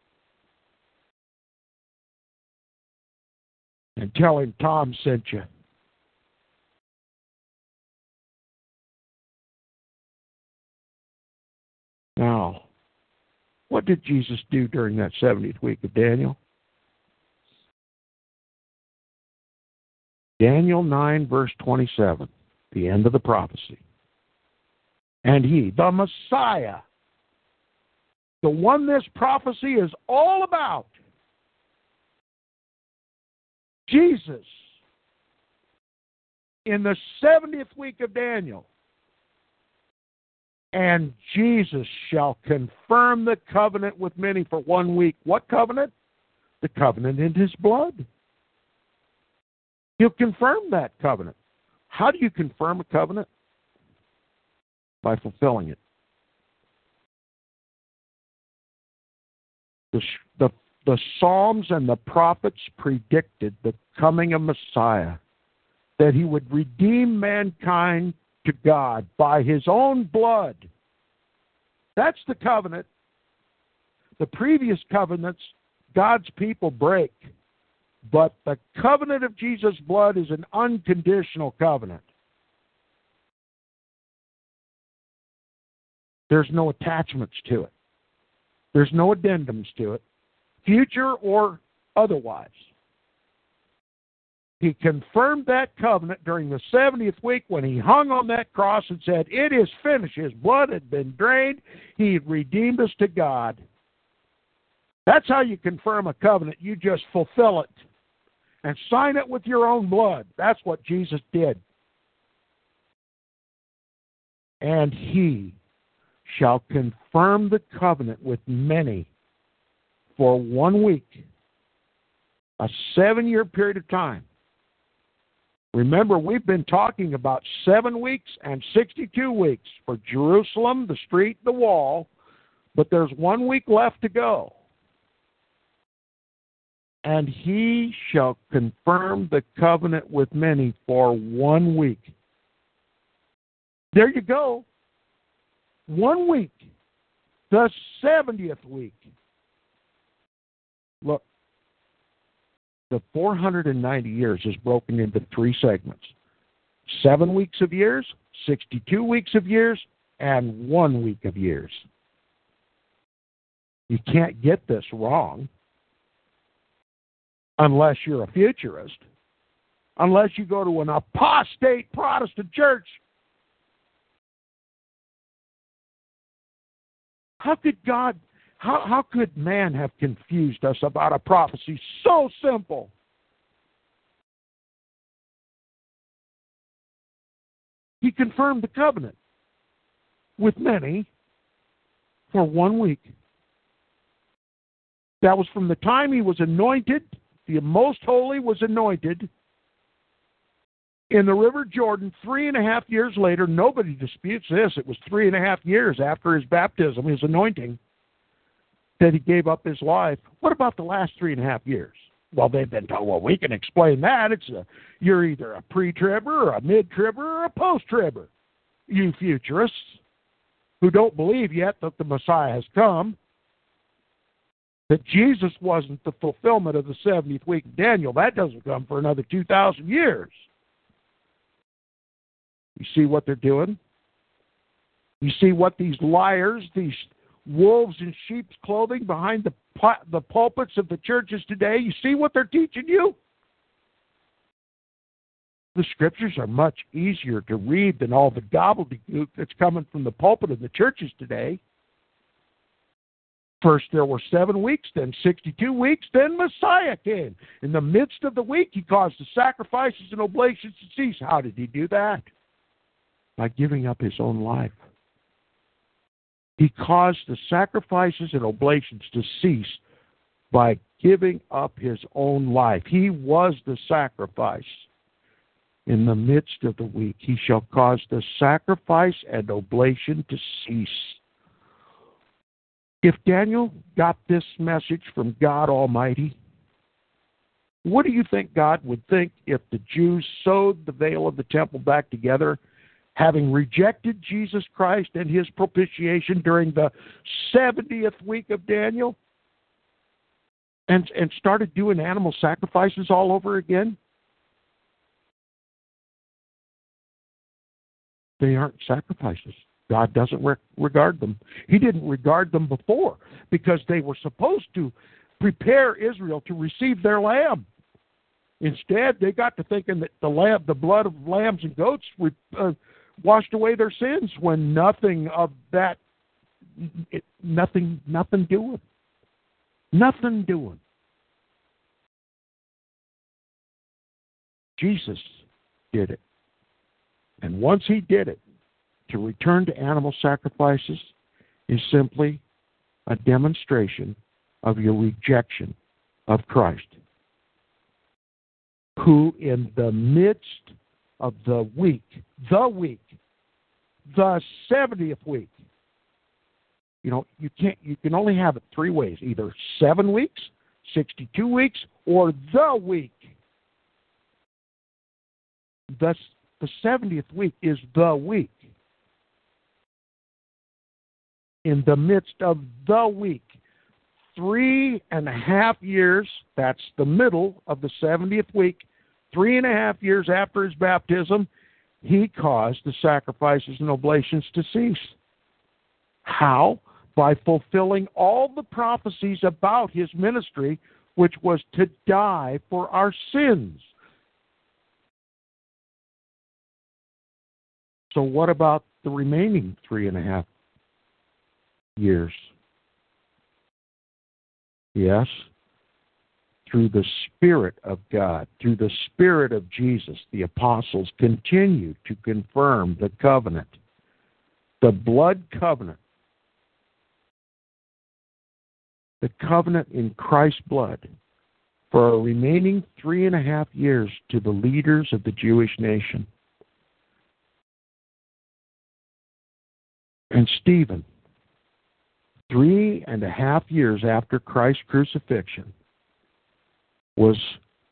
Speaker 4: And tell him Tom sent you. Now, what did Jesus do during that 70th week of Daniel? Daniel 9, verse 27, the end of the prophecy and he, the Messiah, the one this prophecy is all about, Jesus, in the 70th week of Daniel, and Jesus shall confirm the covenant with many for one week. What covenant? The covenant in his blood. He'll confirm that covenant. How do you confirm a covenant? By fulfilling it. The, the, the Psalms and the prophets predicted the coming of Messiah, that he would redeem mankind to God by his own blood. That's the covenant. The previous covenants, God's people break. But the covenant of Jesus' blood is an unconditional covenant. There's no attachments to it. There's no addendums to it, future or otherwise. He confirmed that covenant during the 70th week when he hung on that cross and said, It is finished. His blood had been drained. He redeemed us to God. That's how you confirm a covenant. You just fulfill it and sign it with your own blood. That's what Jesus did. And he shall confirm the covenant with many for one week, a seven year period of time. Remember, we've been talking about seven weeks and 62 weeks for Jerusalem, the street, the wall, but there's one week left to go. And he shall confirm the covenant with many for one week. There you go. One week. The 70th week. Look, the 490 years is broken into three segments seven weeks of years, 62 weeks of years, and one week of years. You can't get this wrong unless you're a futurist, unless you go to an apostate Protestant church. How could God, how, how could man have confused us about a prophecy so simple? He confirmed the covenant with many for one week. That was from the time he was anointed, the most holy was anointed in the River Jordan three and a half years later. Nobody disputes this. It was three and a half years after his baptism, his anointing, that he gave up his life. What about the last three and a half years? Well, they've been told, well, we can explain that. It's a, you're either a pre-tribber or a mid-tribber or a post-tribber. You futurists who don't believe yet that the Messiah has come that Jesus wasn't the fulfillment of the 70th week of Daniel. That doesn't come for another 2,000 years. You see what they're doing? You see what these liars, these wolves in sheep's clothing behind the, the pulpits of the churches today, you see what they're teaching you? The scriptures are much easier to read than all the gobbledygook that's coming from the pulpit of the churches today. First, there were seven weeks, then 62 weeks, then Messiah came. In the midst of the week, he caused the sacrifices and oblations to cease. How did he do that? By giving up his own life. He caused the sacrifices and oblations to cease by giving up his own life. He was the sacrifice. In the midst of the week, he shall cause the sacrifice and oblation to cease. If Daniel got this message from God Almighty, what do you think God would think if the Jews sewed the veil of the temple back together, having rejected Jesus Christ and his propitiation during the 70th week of Daniel, and, and started doing animal sacrifices all over again? They aren't sacrifices. God doesn't re- regard them. He didn't regard them before because they were supposed to prepare Israel to receive their lamb. Instead, they got to thinking that the lamb, the blood of lambs and goats, uh, washed away their sins. When nothing of that, it, nothing, nothing doing, nothing doing. Jesus did it, and once He did it, to return to animal sacrifices is simply a demonstration of your rejection of Christ, who in the midst of the week, the week, the 70th week, you know, you can't you can only have it three ways, either 7 weeks, 62 weeks or the week. Thus the 70th week is the week in the midst of the week. Three and a half years, that's the middle of the 70th week, three and a half years after his baptism, he caused the sacrifices and oblations to cease. How? By fulfilling all the prophecies about his ministry, which was to die for our sins. So, what about the remaining three and a half years. Yes, through the Spirit of God, through the Spirit of Jesus, the apostles continue to confirm the covenant, the blood covenant, the covenant in Christ's blood for a remaining three and a half years to the leaders of the Jewish nation. And Stephen, three and a half years after Christ's crucifixion, was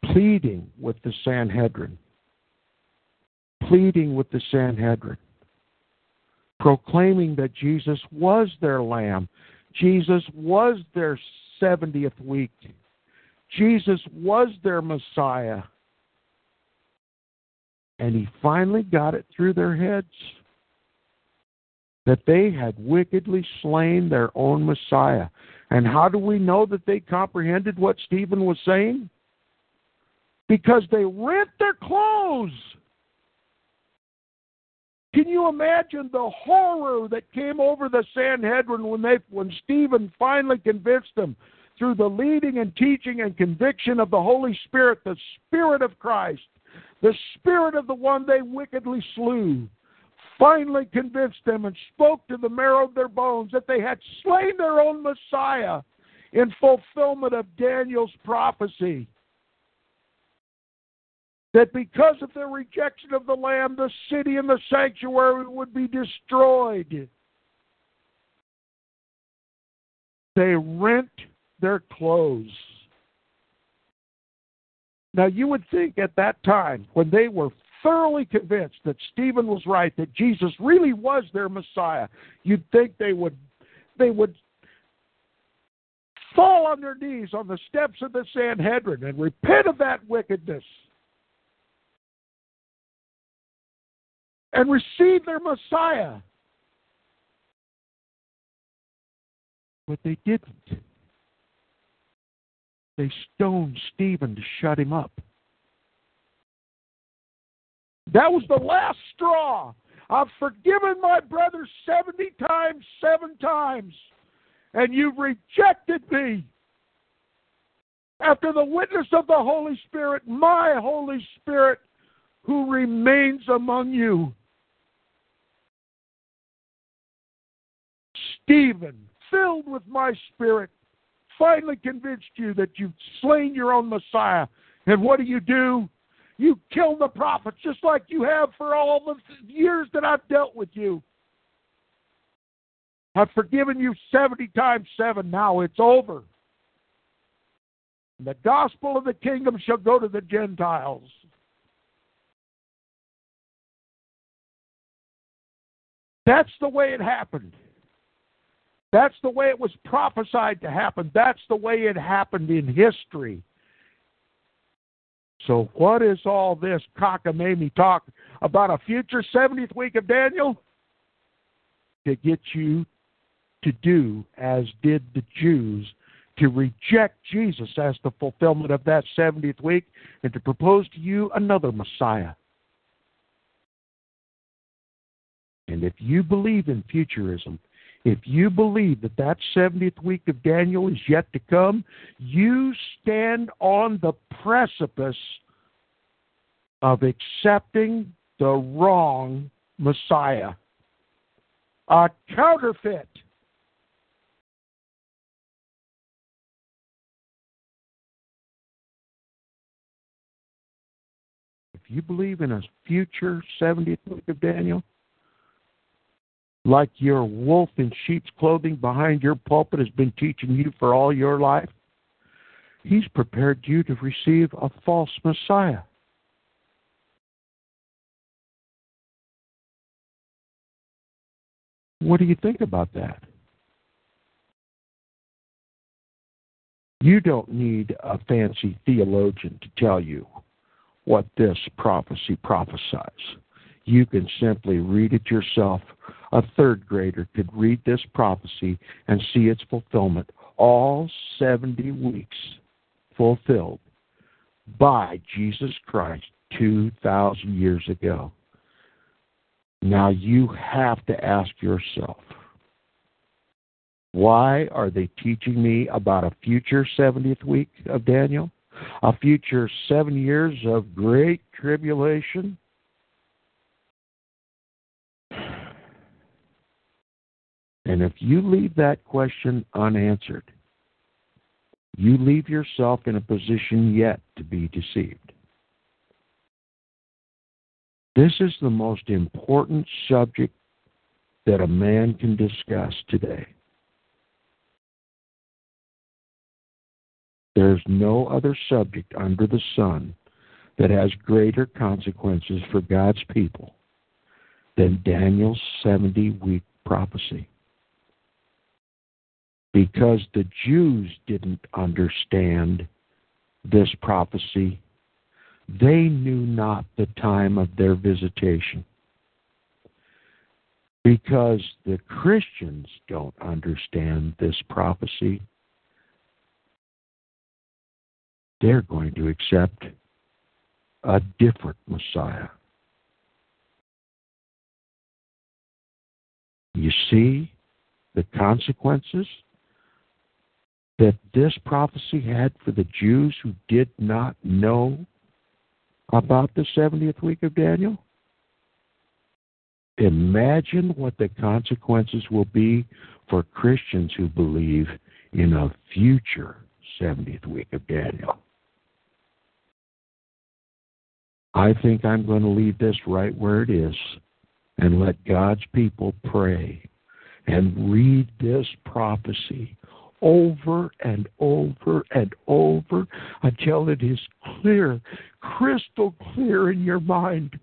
Speaker 4: pleading with the Sanhedrin, pleading with the Sanhedrin, proclaiming that Jesus was their lamb, Jesus was their 70th week, Jesus was their Messiah. And he finally got it through their heads that they had wickedly slain their own Messiah. And how do we know that they comprehended what Stephen was saying? Because they rent their clothes. Can you imagine the horror that came over the Sanhedrin when they when Stephen finally convinced them through the leading and teaching and conviction of the Holy Spirit, the Spirit of Christ, the Spirit of the one they wickedly slew, finally convinced them and spoke to the marrow of their bones that they had slain their own Messiah in fulfillment of Daniel's prophecy. That because of their rejection of the Lamb, the city and the sanctuary would be destroyed. They rent their clothes. Now, you would think at that time, when they were thoroughly convinced that Stephen was right, that Jesus really was their Messiah, you'd think they would they would fall on their knees on the steps of the Sanhedrin and repent of that wickedness and receive their Messiah. But they didn't. They stoned Stephen to shut him up. That was the last straw. I've forgiven my brother 70 times, seven times, and you've rejected me. After the witness of the Holy Spirit, my Holy Spirit, who remains among you. Stephen, filled with my spirit, finally convinced you that you've slain your own Messiah. And what do you do? You kill the prophets just like you have for all the years that I've dealt with you. I've forgiven you 70 times 7. Now it's over. The gospel of the kingdom shall go to the Gentiles. That's the way it happened. That's the way it was prophesied to happen. That's the way it happened in history. So, what is all this cockamamie talk about a future 70th week of Daniel? To get you to do as did the Jews, to reject Jesus as the fulfillment of that 70th week, and to propose to you another Messiah. And if you believe in futurism, if you believe that that 70th week of Daniel is yet to come, you stand on the precipice of accepting the wrong Messiah, a counterfeit. If you believe in a future 70th week of Daniel, like your wolf in sheep's clothing behind your pulpit has been teaching you for all your life, he's prepared you to receive a false Messiah. What do you think about that? You don't need a fancy theologian to tell you what this prophecy prophesies. You can simply read it yourself. A third grader could read this prophecy and see its fulfillment. All 70 weeks fulfilled by Jesus Christ 2,000 years ago. Now you have to ask yourself why are they teaching me about a future 70th week of Daniel? A future seven years of great tribulation? And if you leave that question unanswered, you leave yourself in a position yet to be deceived. This is the most important subject that a man can discuss today. There's no other subject under the sun that has greater consequences for God's people than Daniel's 70 week prophecy. Because the Jews didn't understand this prophecy, they knew not the time of their visitation. Because the Christians don't understand this prophecy, they're going to accept a different Messiah. You see the consequences that this prophecy had for the Jews who did not know about the 70th week of Daniel? Imagine what the consequences will be for Christians who believe in a future 70th week of Daniel. I think I'm going to leave this right where it is and let God's people pray and read this prophecy over and over and over until it is clear, crystal clear in your mind.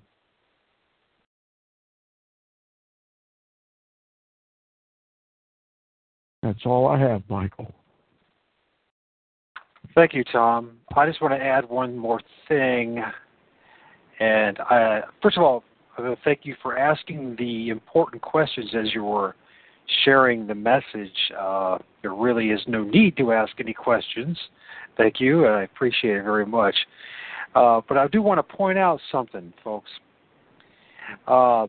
Speaker 4: That's all I have, Michael.
Speaker 3: Thank you, Tom. I just want to add one more thing. And I, first of all, uh, thank you for asking the important questions as you were sharing the message. Uh, there really is no need to ask any questions. Thank you. I appreciate it very much. Uh, but I do want to point out something, folks. Uh,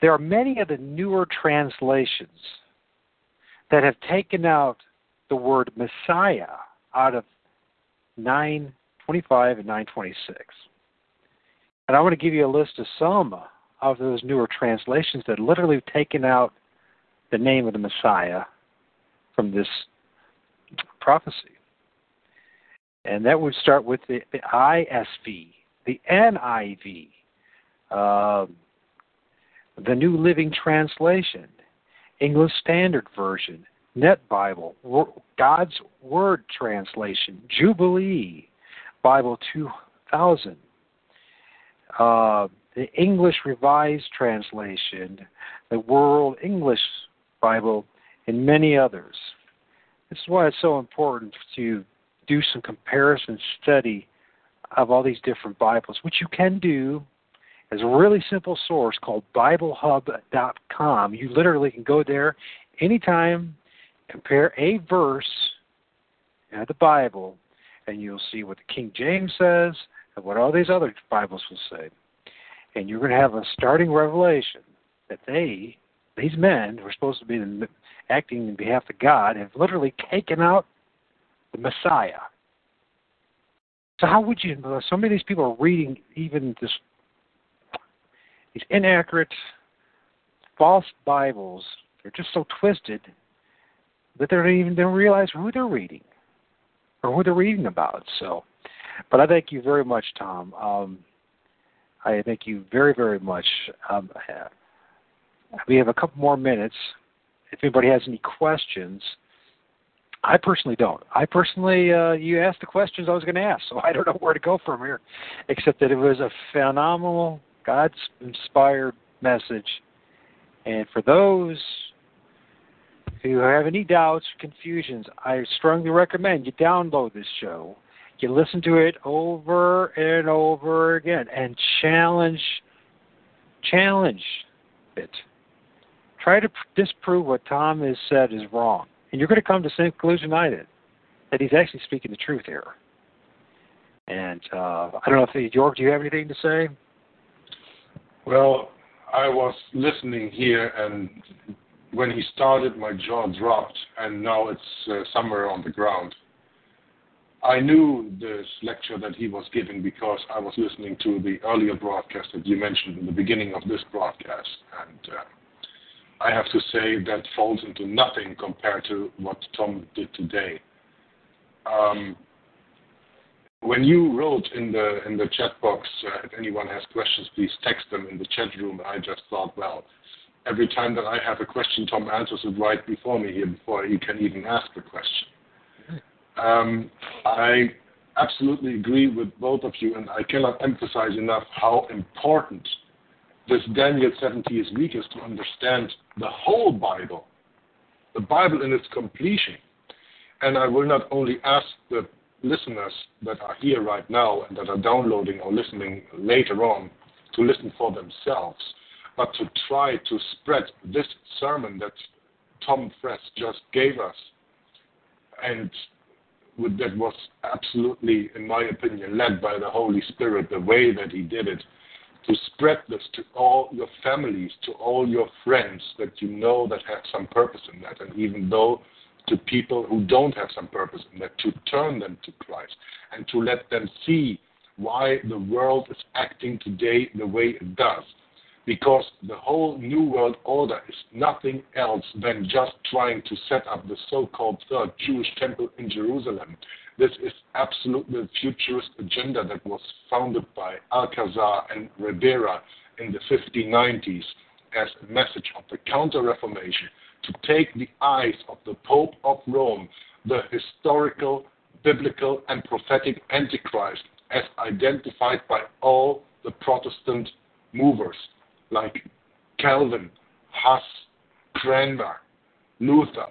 Speaker 3: there are many of the newer translations that have taken out the word Messiah out of 925 and 926. And I want to give you a list of some of those newer translations that literally have taken out the name of the Messiah from this prophecy. And that would start with the, the ISV, the NIV, uh, the New Living Translation, English Standard Version, Net Bible, God's Word Translation, Jubilee, Bible 2000, uh, the English Revised Translation, the World English Bible, and many others. This is why it's so important to do some comparison study of all these different Bibles, which you can do as a really simple source called BibleHub.com. You literally can go there anytime, compare a verse in the Bible, and you'll see what the King James says and what all these other Bibles will say. And you're going to have a starting revelation that they, these men who are supposed to be acting in behalf of God, have literally taken out the Messiah. So how would you? So many of these people are reading even this these inaccurate, false Bibles. They're just so twisted that they don't even don't realize who they're reading or who they're reading about. So, but I thank you very much, Tom. Um, I thank you very, very much. Um, we have a couple more minutes. If anybody has any questions, I personally don't. I personally, uh, you asked the questions I was going to ask, so I don't know where to go from here, except that it was a phenomenal, God's inspired message. And for those who have any doubts, or confusions, I strongly recommend you download this show you listen to it over and over again and challenge challenge it. Try to disprove what Tom has said is wrong. And you're going to come to the same conclusion I did, that he's actually speaking the truth here. And uh, I don't know if Jorg, do you have anything to say?
Speaker 5: Well, I was listening here, and when he started, my jaw dropped, and now it's uh, somewhere on the ground. I knew this lecture that he was giving because I was listening to the earlier broadcast that you mentioned in the beginning of this broadcast. And uh, I have to say that falls into nothing compared to what Tom did today. Um, when you wrote in the in the chat box, uh, if anyone has questions, please text them in the chat room. I just thought, well, every time that I have a question, Tom answers it right before me here, before he can even ask the question. Um, I absolutely agree with both of you, and I cannot emphasize enough how important this Daniel 70th week is to understand the whole Bible, the Bible in its completion. And I will not only ask the listeners that are here right now and that are downloading or listening later on to listen for themselves, but to try to spread this sermon that Tom Friess just gave us and that was absolutely, in my opinion, led by the Holy Spirit, the way that he did it, to spread this to all your families, to all your friends that you know that have some purpose in that, and even though to people who don't have some purpose in that, to turn them to Christ and to let them see why the world is acting today the way it does. Because the whole New World Order is nothing else than just trying to set up the so called third Jewish temple in Jerusalem. This is absolutely the futurist agenda that was founded by Alcazar and Ribera in the 1590s as a message of the Counter Reformation to take the eyes of the Pope of Rome, the historical, biblical, and prophetic Antichrist, as identified by all the Protestant movers like Calvin, Huss, Cranmer, Luther.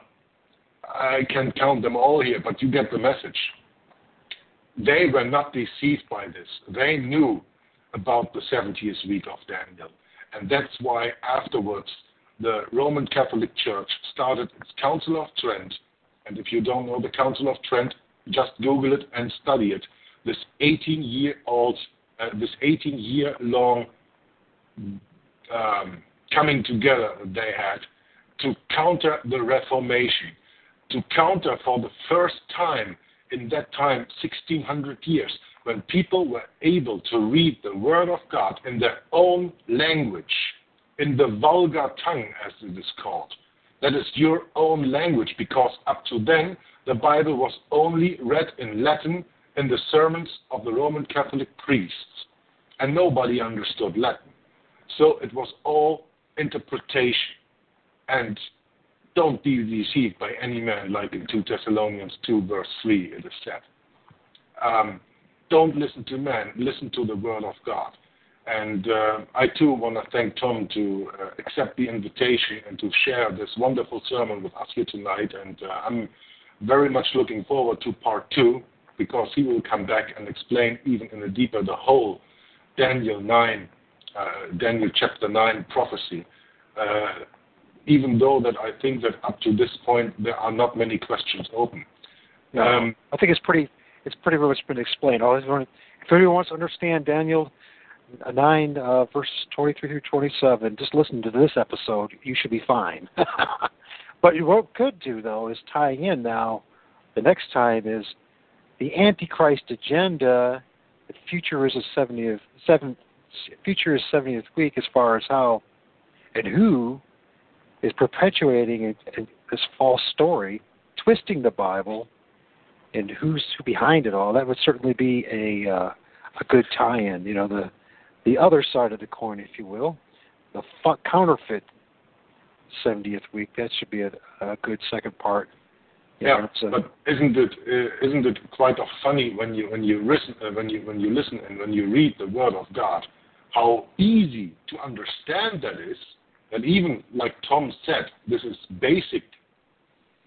Speaker 5: I can count them all here, but you get the message. They were not deceived by this. They knew about the 70th week of Daniel. And that's why afterwards the Roman Catholic Church started its Council of Trent. And if you don't know the Council of Trent, just Google it and study it. This 18 year old, uh, this 18 year long um, coming together that they had to counter the Reformation, to counter for the first time in that time, 1600 years, when people were able to read the Word of God in their own language in the vulgar tongue, as it is called. That is your own language, because up to then, the Bible was only read in Latin in the sermons of the Roman Catholic priests, and nobody understood Latin. So it was all interpretation. And don't be deceived by any man, like in 2 Thessalonians 2, verse 3, it is said. Um, don't listen to men, listen to the Word of God. And uh, I too want to thank Tom to uh, accept the invitation and to share this wonderful sermon with us here tonight. And uh, I'm very much looking forward to part two because he will come back and explain even in a deeper the whole Daniel 9, uh, Daniel chapter 9 prophecy. Even though that I think that up to this point there are not many questions open.
Speaker 3: Um, I think it's pretty it's pretty much been explained. If anyone wants to understand Daniel 9, uh, verses 23 through 27, just listen to this episode. You should be fine. but what we could do, though, is tie in now, the next time is the Antichrist agenda. The future is a 70th, seventh, future is 70th week as far as how and who is perpetuating this false story, twisting the Bible, and who's behind it all. That would certainly be a uh, a good tie-in. You know, the the other side of the coin, if you will, the fu- counterfeit 70th week. That should be a, a good second part.
Speaker 5: yeah, know, but isn't it uh, isn't it quite funny when you when you listen uh, when you when you listen and when you read the Word of God, how easy to understand that is. That even like Tom said, this is basic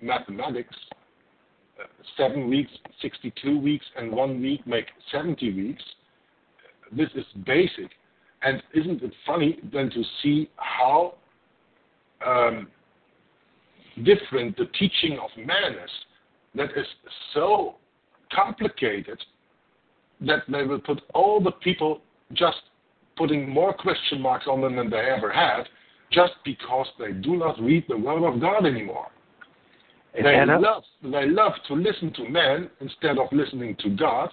Speaker 5: mathematics. Uh, seven weeks, 62 weeks, and one week make 70 weeks this is basic. And isn't it funny then to see how um, different the teaching of man is? That is so complicated that they will put all the people just putting more question marks on them than they ever had, just because they do not read the Word of God anymore. They love, they love to listen to man instead of listening to God,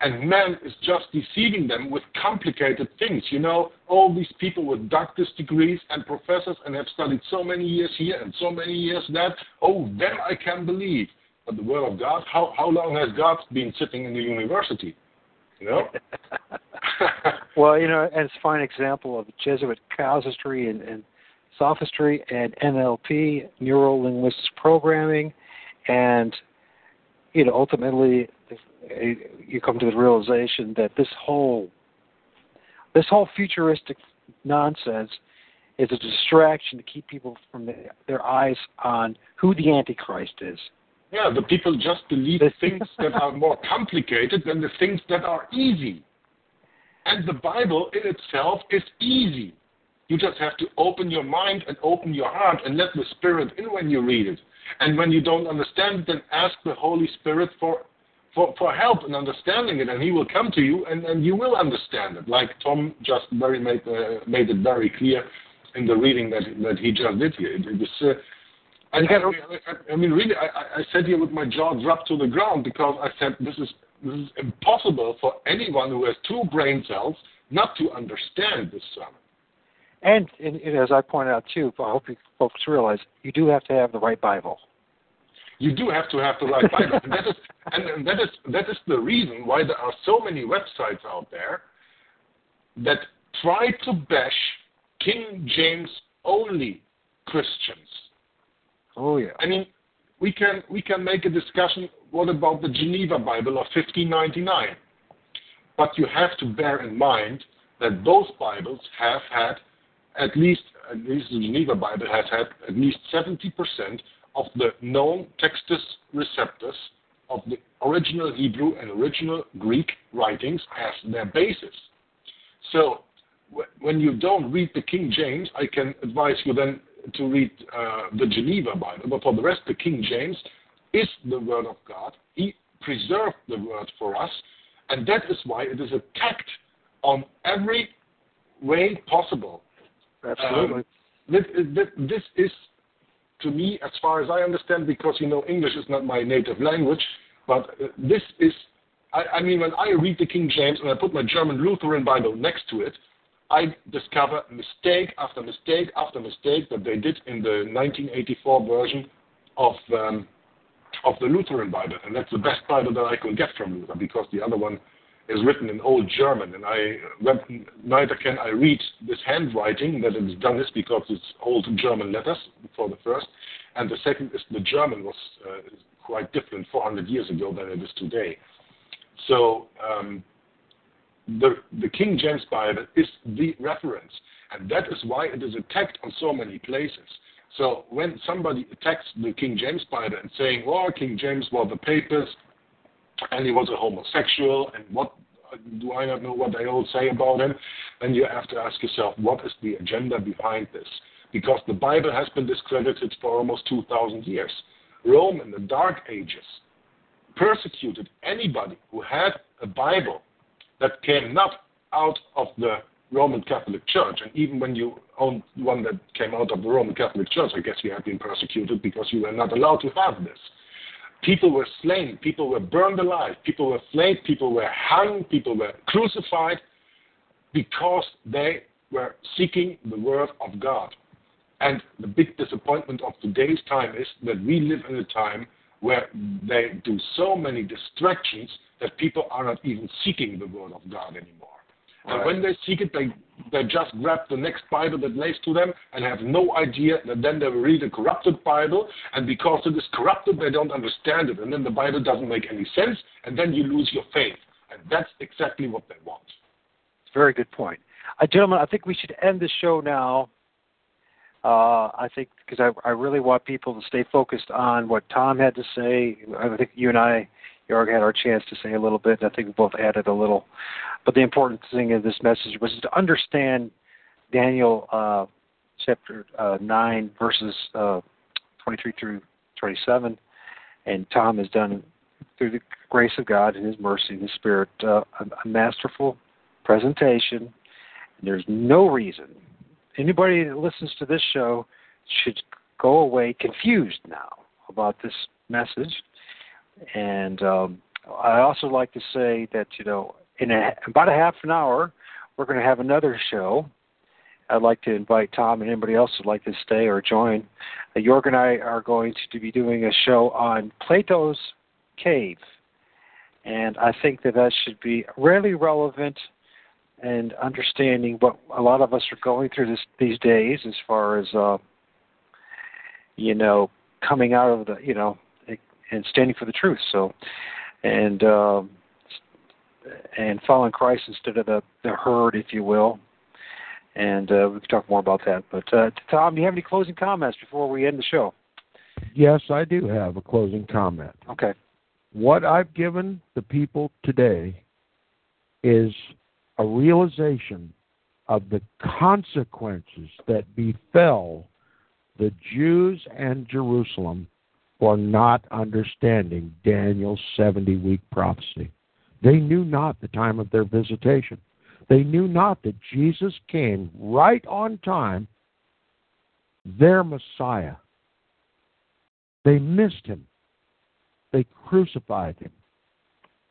Speaker 5: and man is just deceiving them with complicated things. You know, all these people with doctor's degrees and professors and have studied so many years here and so many years that, oh, then I can believe. but the Word of God. How how long has God been sitting in the university? Know.
Speaker 3: well, you know, and it's a fine example of Jesuit casuistry and, and sophistry and NLP, neuro linguistics programming, and you know, ultimately you come to the realization that this whole this whole futuristic nonsense is a distraction to keep people from the, their eyes on who the Antichrist is.
Speaker 5: Yeah, the people just believe things that are more complicated than the things that are easy. And the Bible in itself is easy. You just have to open your mind and open your heart and let the Spirit in when you read it. And when you don't understand it, then ask the Holy Spirit for for, for help in understanding it, and He will come to you, and, and you will understand it. Like Tom just very made uh, made it very clear in the reading that that he just did here. It, it was. Uh, I, I, I, mean, really, I, I sat here with my jaw dropped to the ground because I said this is this is impossible for anyone who has two brain cells not to understand this sermon.
Speaker 3: And, and, and as I pointed out too, I hope you folks realize you do have to have the right Bible.
Speaker 5: You do have to have the right Bible, and that is and that is that is the reason why there are so many websites out there that try to bash King James only Christians.
Speaker 3: Oh yeah.
Speaker 5: I mean, we can we can make a discussion. What about the Geneva Bible of 1599? But you have to bear in mind that both Bibles have had at least at least the Geneva Bible has had at least 70% of the known Textus Receptus of the original Hebrew and original Greek writings as their basis. So when you don't read the King James, I can advise you then to read uh, the Geneva Bible. But for the rest, the King James is the Word of God. He preserved the Word for us, and that is why it is attacked on every way possible.
Speaker 3: Absolutely. Um,
Speaker 5: this, this is, to me, as far as I understand, because you know English is not my native language, but uh, this is. I, I mean, when I read the King James and I put my German Lutheran Bible next to it, I discover mistake after mistake after mistake that they did in the 1984 version of um, of the Lutheran Bible, and that's the best Bible that I could get from Luther because the other one is written in Old German, and I neither can I read this handwriting that it's done this because it's old German letters for the first, and the second is the German was uh, quite different 400 years ago than it is today. So um, the, the King James Bible is the reference, and that is why it is attacked on so many places. So when somebody attacks the King James Bible and saying, "Oh, King James was a papist and he was a homosexual," and what do I not know what they all say about him? Then you have to ask yourself, what is the agenda behind this? Because the Bible has been discredited for almost 2,000 years. Rome in the Dark Ages persecuted anybody who had a Bible that came not out of the Roman Catholic Church. And even when you owned one that came out of the Roman Catholic Church, I guess you have been persecuted because you were not allowed to have this. People were slain, people were burned alive, people were flayed, people were hung, people were crucified because they were seeking the Word of God. And the big disappointment of today's time is that we live in a time where they do so many distractions that people are not even seeking the Word of God anymore. Right. And when they seek it, they, they just grab the next Bible that lays to them and have no idea that then they will read a corrupted Bible. And because it is corrupted, they don't understand it. And then the Bible doesn't make any sense. And then you lose your faith. And that's exactly what they want.
Speaker 3: Very good point. Uh, gentlemen, I think we should end the show now. Uh, I think because I, I really want people to stay focused on what Tom had to say. I think you and I Jorg had our chance to say a little bit, and I think we both added a little. But the important thing of this message was to understand Daniel uh, chapter uh, 9, verses uh, 23 through 27. And Tom has done, through the grace of God and His mercy and His Spirit, uh, a, a masterful presentation. And there's no reason anybody that listens to this show should go away confused now about this message. And um, I also like to say that you know in a, about a half an hour we're going to have another show. I'd like to invite Tom and anybody else who'd like to stay or join. Uh, Jorg and I are going to be doing a show on Plato's Cave, and I think that that should be really relevant and understanding what a lot of us are going through this, these days as far as uh, you know coming out of the you know and standing for the truth. So and um, and following Christ instead of the the herd, if you will. And uh, we can talk more about that. But uh, Tom, do you have any closing comments before we end the show?
Speaker 4: Yes, I do have a closing comment.
Speaker 3: Okay.
Speaker 4: What I've given the people today is a realization of the consequences that befell the Jews and Jerusalem for not understanding Daniel's 70 week prophecy. They knew not the time of their visitation. They knew not that Jesus came right on time, their Messiah. They missed him. They crucified him.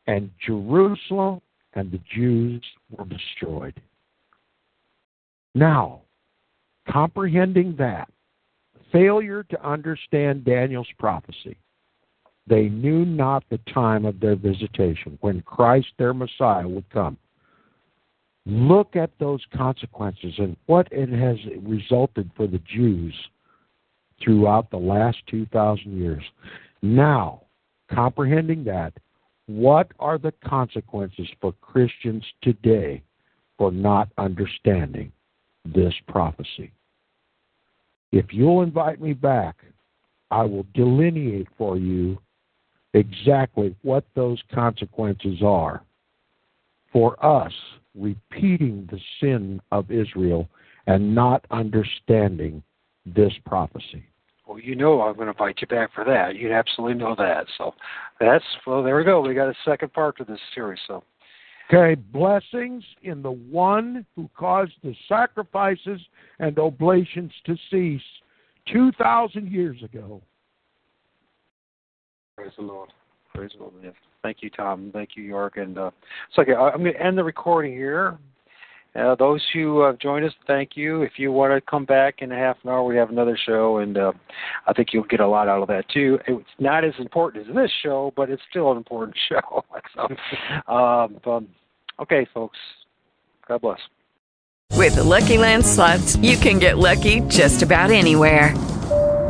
Speaker 4: And Jerusalem and the Jews were destroyed. Now, comprehending that, failure to understand Daniel's prophecy, they knew not the time of their visitation, when Christ, their Messiah, would come. Look at those consequences and what it has resulted for the Jews throughout the last 2,000 years. Now, comprehending that, what are the consequences for Christians today for not understanding this prophecy? If you'll invite me back, I will delineate for you exactly what those consequences are for us repeating the sin of Israel and not understanding this prophecy.
Speaker 3: Well, you know I'm going to invite you back for that. You absolutely know that. So that's well. There we go. We got a second part to this series. So.
Speaker 4: Okay, blessings in the one who caused the sacrifices and oblations to cease 2,000 years ago.
Speaker 3: Praise the Lord. Praise the Lord. Thank you, Tom. Thank you, Jorg. And uh, so, okay, I'm going to end the recording here. Uh, those who have joined us, thank you. If you want to come back in a half an hour, we have another show, and uh, I think you'll get a lot out of that too. It's not as important as this show, but it's still an important show. so, um, um, okay, folks, God bless.
Speaker 6: With the Lucky Land slots, you can get lucky just about anywhere.